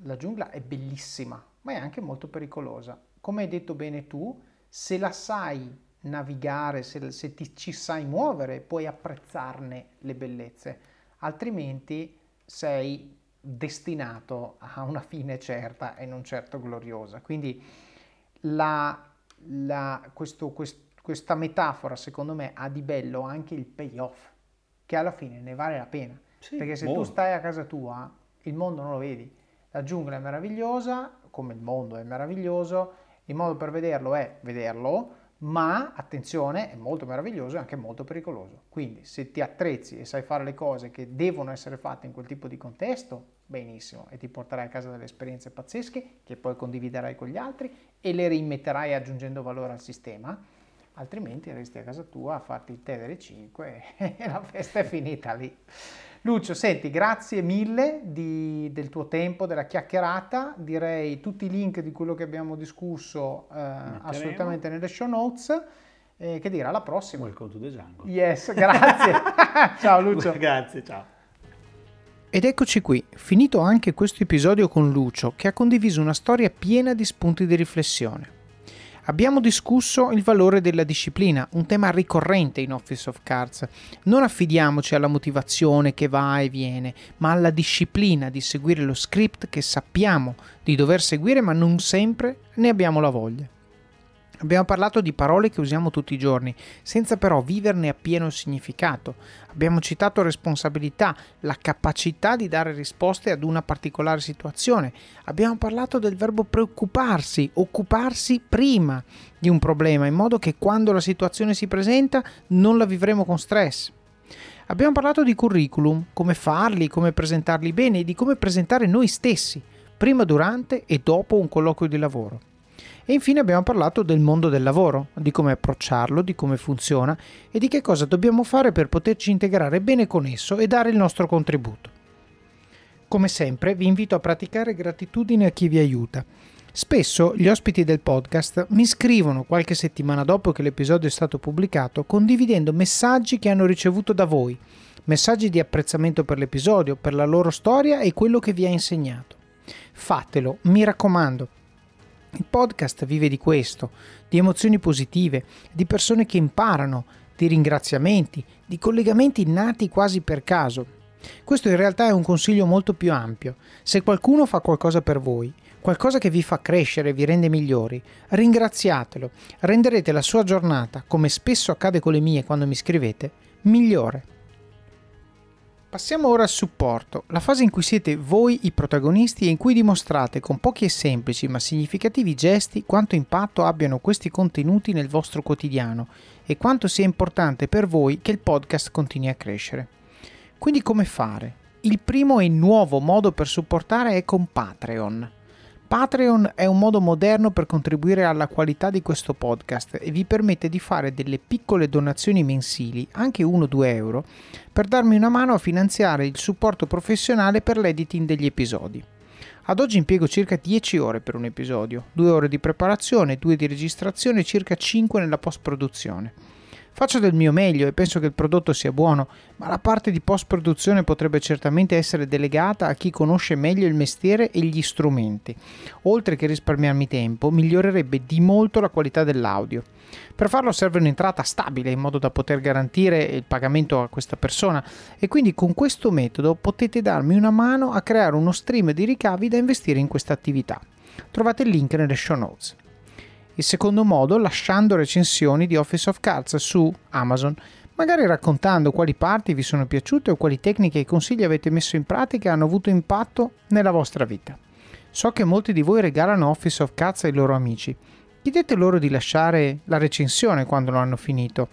la giungla è bellissima, ma è anche molto pericolosa come hai detto bene tu, se la sai navigare, se, se ti, ci sai muovere, puoi apprezzarne le bellezze, altrimenti sei destinato a una fine certa e non certo gloriosa. Quindi la, la, questo, quest, questa metafora, secondo me, ha di bello anche il payoff, che alla fine ne vale la pena. Sì, Perché se molto. tu stai a casa tua, il mondo non lo vedi. La giungla è meravigliosa, come il mondo è meraviglioso, il modo per vederlo è vederlo, ma attenzione, è molto meraviglioso e anche molto pericoloso. Quindi se ti attrezzi e sai fare le cose che devono essere fatte in quel tipo di contesto, benissimo, e ti porterai a casa delle esperienze pazzesche che poi condividerai con gli altri e le rimetterai aggiungendo valore al sistema, altrimenti resti a casa tua a farti il tè delle 5 e la festa è finita lì. Lucio, senti, grazie mille di, del tuo tempo, della chiacchierata. Direi tutti i link di quello che abbiamo discusso eh, assolutamente nelle show notes. Eh, che dire, alla prossima. Welcome to the jungle. Yes, grazie. ciao Lucio. grazie, ciao. Ed eccoci qui, finito anche questo episodio con Lucio che ha condiviso una storia piena di spunti di riflessione. Abbiamo discusso il valore della disciplina, un tema ricorrente in Office of Cards. Non affidiamoci alla motivazione che va e viene, ma alla disciplina di seguire lo script che sappiamo di dover seguire, ma non sempre ne abbiamo la voglia. Abbiamo parlato di parole che usiamo tutti i giorni, senza però viverne appieno il significato. Abbiamo citato responsabilità, la capacità di dare risposte ad una particolare situazione. Abbiamo parlato del verbo preoccuparsi, occuparsi prima di un problema, in modo che quando la situazione si presenta non la vivremo con stress. Abbiamo parlato di curriculum, come farli, come presentarli bene e di come presentare noi stessi, prima, durante e dopo un colloquio di lavoro. E infine abbiamo parlato del mondo del lavoro, di come approcciarlo, di come funziona e di che cosa dobbiamo fare per poterci integrare bene con esso e dare il nostro contributo. Come sempre vi invito a praticare gratitudine a chi vi aiuta. Spesso gli ospiti del podcast mi scrivono qualche settimana dopo che l'episodio è stato pubblicato condividendo messaggi che hanno ricevuto da voi, messaggi di apprezzamento per l'episodio, per la loro storia e quello che vi ha insegnato. Fatelo, mi raccomando, il podcast vive di questo, di emozioni positive, di persone che imparano, di ringraziamenti, di collegamenti nati quasi per caso. Questo in realtà è un consiglio molto più ampio. Se qualcuno fa qualcosa per voi, qualcosa che vi fa crescere, vi rende migliori, ringraziatelo, renderete la sua giornata, come spesso accade con le mie quando mi scrivete, migliore. Passiamo ora al supporto, la fase in cui siete voi i protagonisti e in cui dimostrate con pochi e semplici ma significativi gesti quanto impatto abbiano questi contenuti nel vostro quotidiano e quanto sia importante per voi che il podcast continui a crescere. Quindi come fare? Il primo e nuovo modo per supportare è con Patreon. Patreon è un modo moderno per contribuire alla qualità di questo podcast e vi permette di fare delle piccole donazioni mensili, anche 1-2 euro, per darmi una mano a finanziare il supporto professionale per l'editing degli episodi. Ad oggi impiego circa 10 ore per un episodio, 2 ore di preparazione, 2 di registrazione e circa 5 nella post-produzione. Faccio del mio meglio e penso che il prodotto sia buono, ma la parte di post-produzione potrebbe certamente essere delegata a chi conosce meglio il mestiere e gli strumenti. Oltre che risparmiarmi tempo, migliorerebbe di molto la qualità dell'audio. Per farlo serve un'entrata stabile in modo da poter garantire il pagamento a questa persona e quindi con questo metodo potete darmi una mano a creare uno stream di ricavi da investire in questa attività. Trovate il link nelle show notes. Il secondo modo lasciando recensioni di Office of Cards su Amazon, magari raccontando quali parti vi sono piaciute o quali tecniche e consigli avete messo in pratica e hanno avuto impatto nella vostra vita. So che molti di voi regalano Office of Cards ai loro amici. Chiedete loro di lasciare la recensione quando lo hanno finito.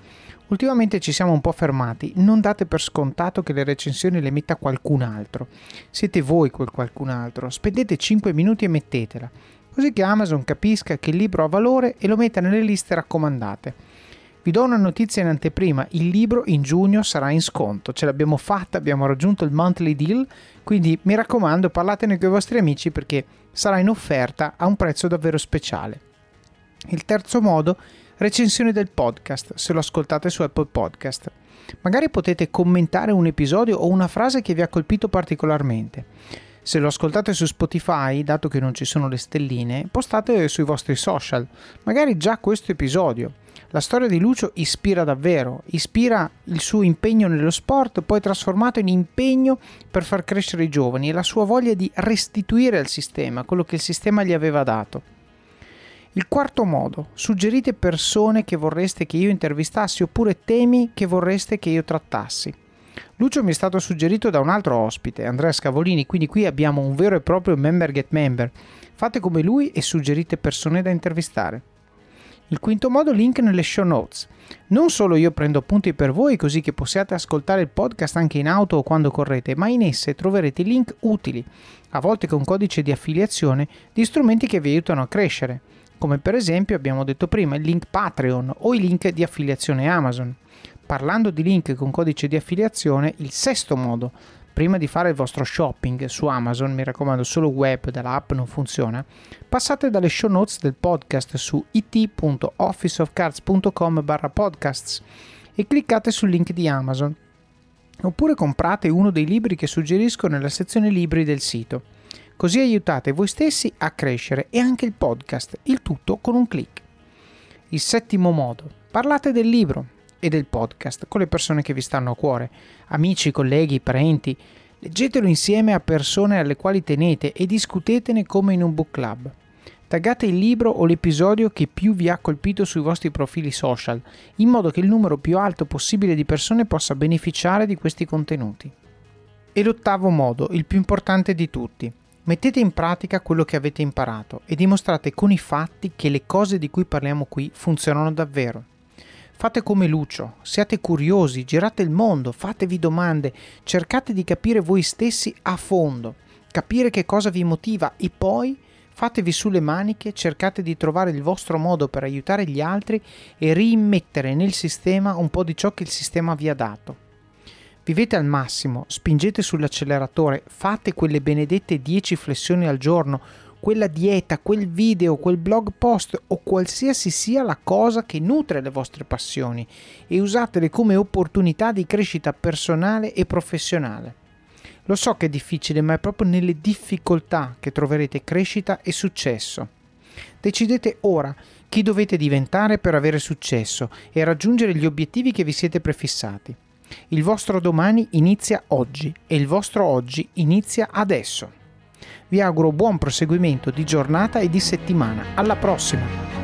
Ultimamente ci siamo un po' fermati, non date per scontato che le recensioni le metta qualcun altro. Siete voi quel qualcun altro, spendete 5 minuti e mettetela così che Amazon capisca che il libro ha valore e lo metta nelle liste raccomandate. Vi do una notizia in anteprima, il libro in giugno sarà in sconto, ce l'abbiamo fatta, abbiamo raggiunto il monthly deal, quindi mi raccomando parlatene con i vostri amici perché sarà in offerta a un prezzo davvero speciale. Il terzo modo, recensione del podcast, se lo ascoltate su Apple Podcast. Magari potete commentare un episodio o una frase che vi ha colpito particolarmente. Se lo ascoltate su Spotify, dato che non ci sono le stelline, postate sui vostri social, magari già questo episodio. La storia di Lucio ispira davvero, ispira il suo impegno nello sport, poi trasformato in impegno per far crescere i giovani e la sua voglia di restituire al sistema quello che il sistema gli aveva dato. Il quarto modo, suggerite persone che vorreste che io intervistassi oppure temi che vorreste che io trattassi. Lucio mi è stato suggerito da un altro ospite, Andrea Scavolini, quindi qui abbiamo un vero e proprio member get member. Fate come lui e suggerite persone da intervistare. Il quinto modo, link nelle show notes. Non solo io prendo appunti per voi così che possiate ascoltare il podcast anche in auto o quando correte, ma in esse troverete link utili, a volte con codice di affiliazione, di strumenti che vi aiutano a crescere, come per esempio abbiamo detto prima il link Patreon o i link di affiliazione Amazon. Parlando di link con codice di affiliazione, il sesto modo, prima di fare il vostro shopping su Amazon, mi raccomando solo web dall'app non funziona, passate dalle show notes del podcast su it.officeofcards.com barra podcasts e cliccate sul link di Amazon. Oppure comprate uno dei libri che suggerisco nella sezione libri del sito. Così aiutate voi stessi a crescere e anche il podcast, il tutto con un clic. Il settimo modo, parlate del libro, e del podcast con le persone che vi stanno a cuore, amici, colleghi, parenti. Leggetelo insieme a persone alle quali tenete e discutetene come in un book club. Taggate il libro o l'episodio che più vi ha colpito sui vostri profili social, in modo che il numero più alto possibile di persone possa beneficiare di questi contenuti. E l'ottavo modo, il più importante di tutti. Mettete in pratica quello che avete imparato e dimostrate con i fatti che le cose di cui parliamo qui funzionano davvero. Fate come Lucio, siate curiosi, girate il mondo, fatevi domande, cercate di capire voi stessi a fondo, capire che cosa vi motiva e poi fatevi sulle maniche, cercate di trovare il vostro modo per aiutare gli altri e rimettere nel sistema un po' di ciò che il sistema vi ha dato. Vivete al massimo, spingete sull'acceleratore, fate quelle benedette 10 flessioni al giorno, quella dieta, quel video, quel blog post o qualsiasi sia la cosa che nutre le vostre passioni e usatele come opportunità di crescita personale e professionale. Lo so che è difficile, ma è proprio nelle difficoltà che troverete crescita e successo. Decidete ora chi dovete diventare per avere successo e raggiungere gli obiettivi che vi siete prefissati. Il vostro domani inizia oggi e il vostro oggi inizia adesso. Vi auguro buon proseguimento di giornata e di settimana. Alla prossima!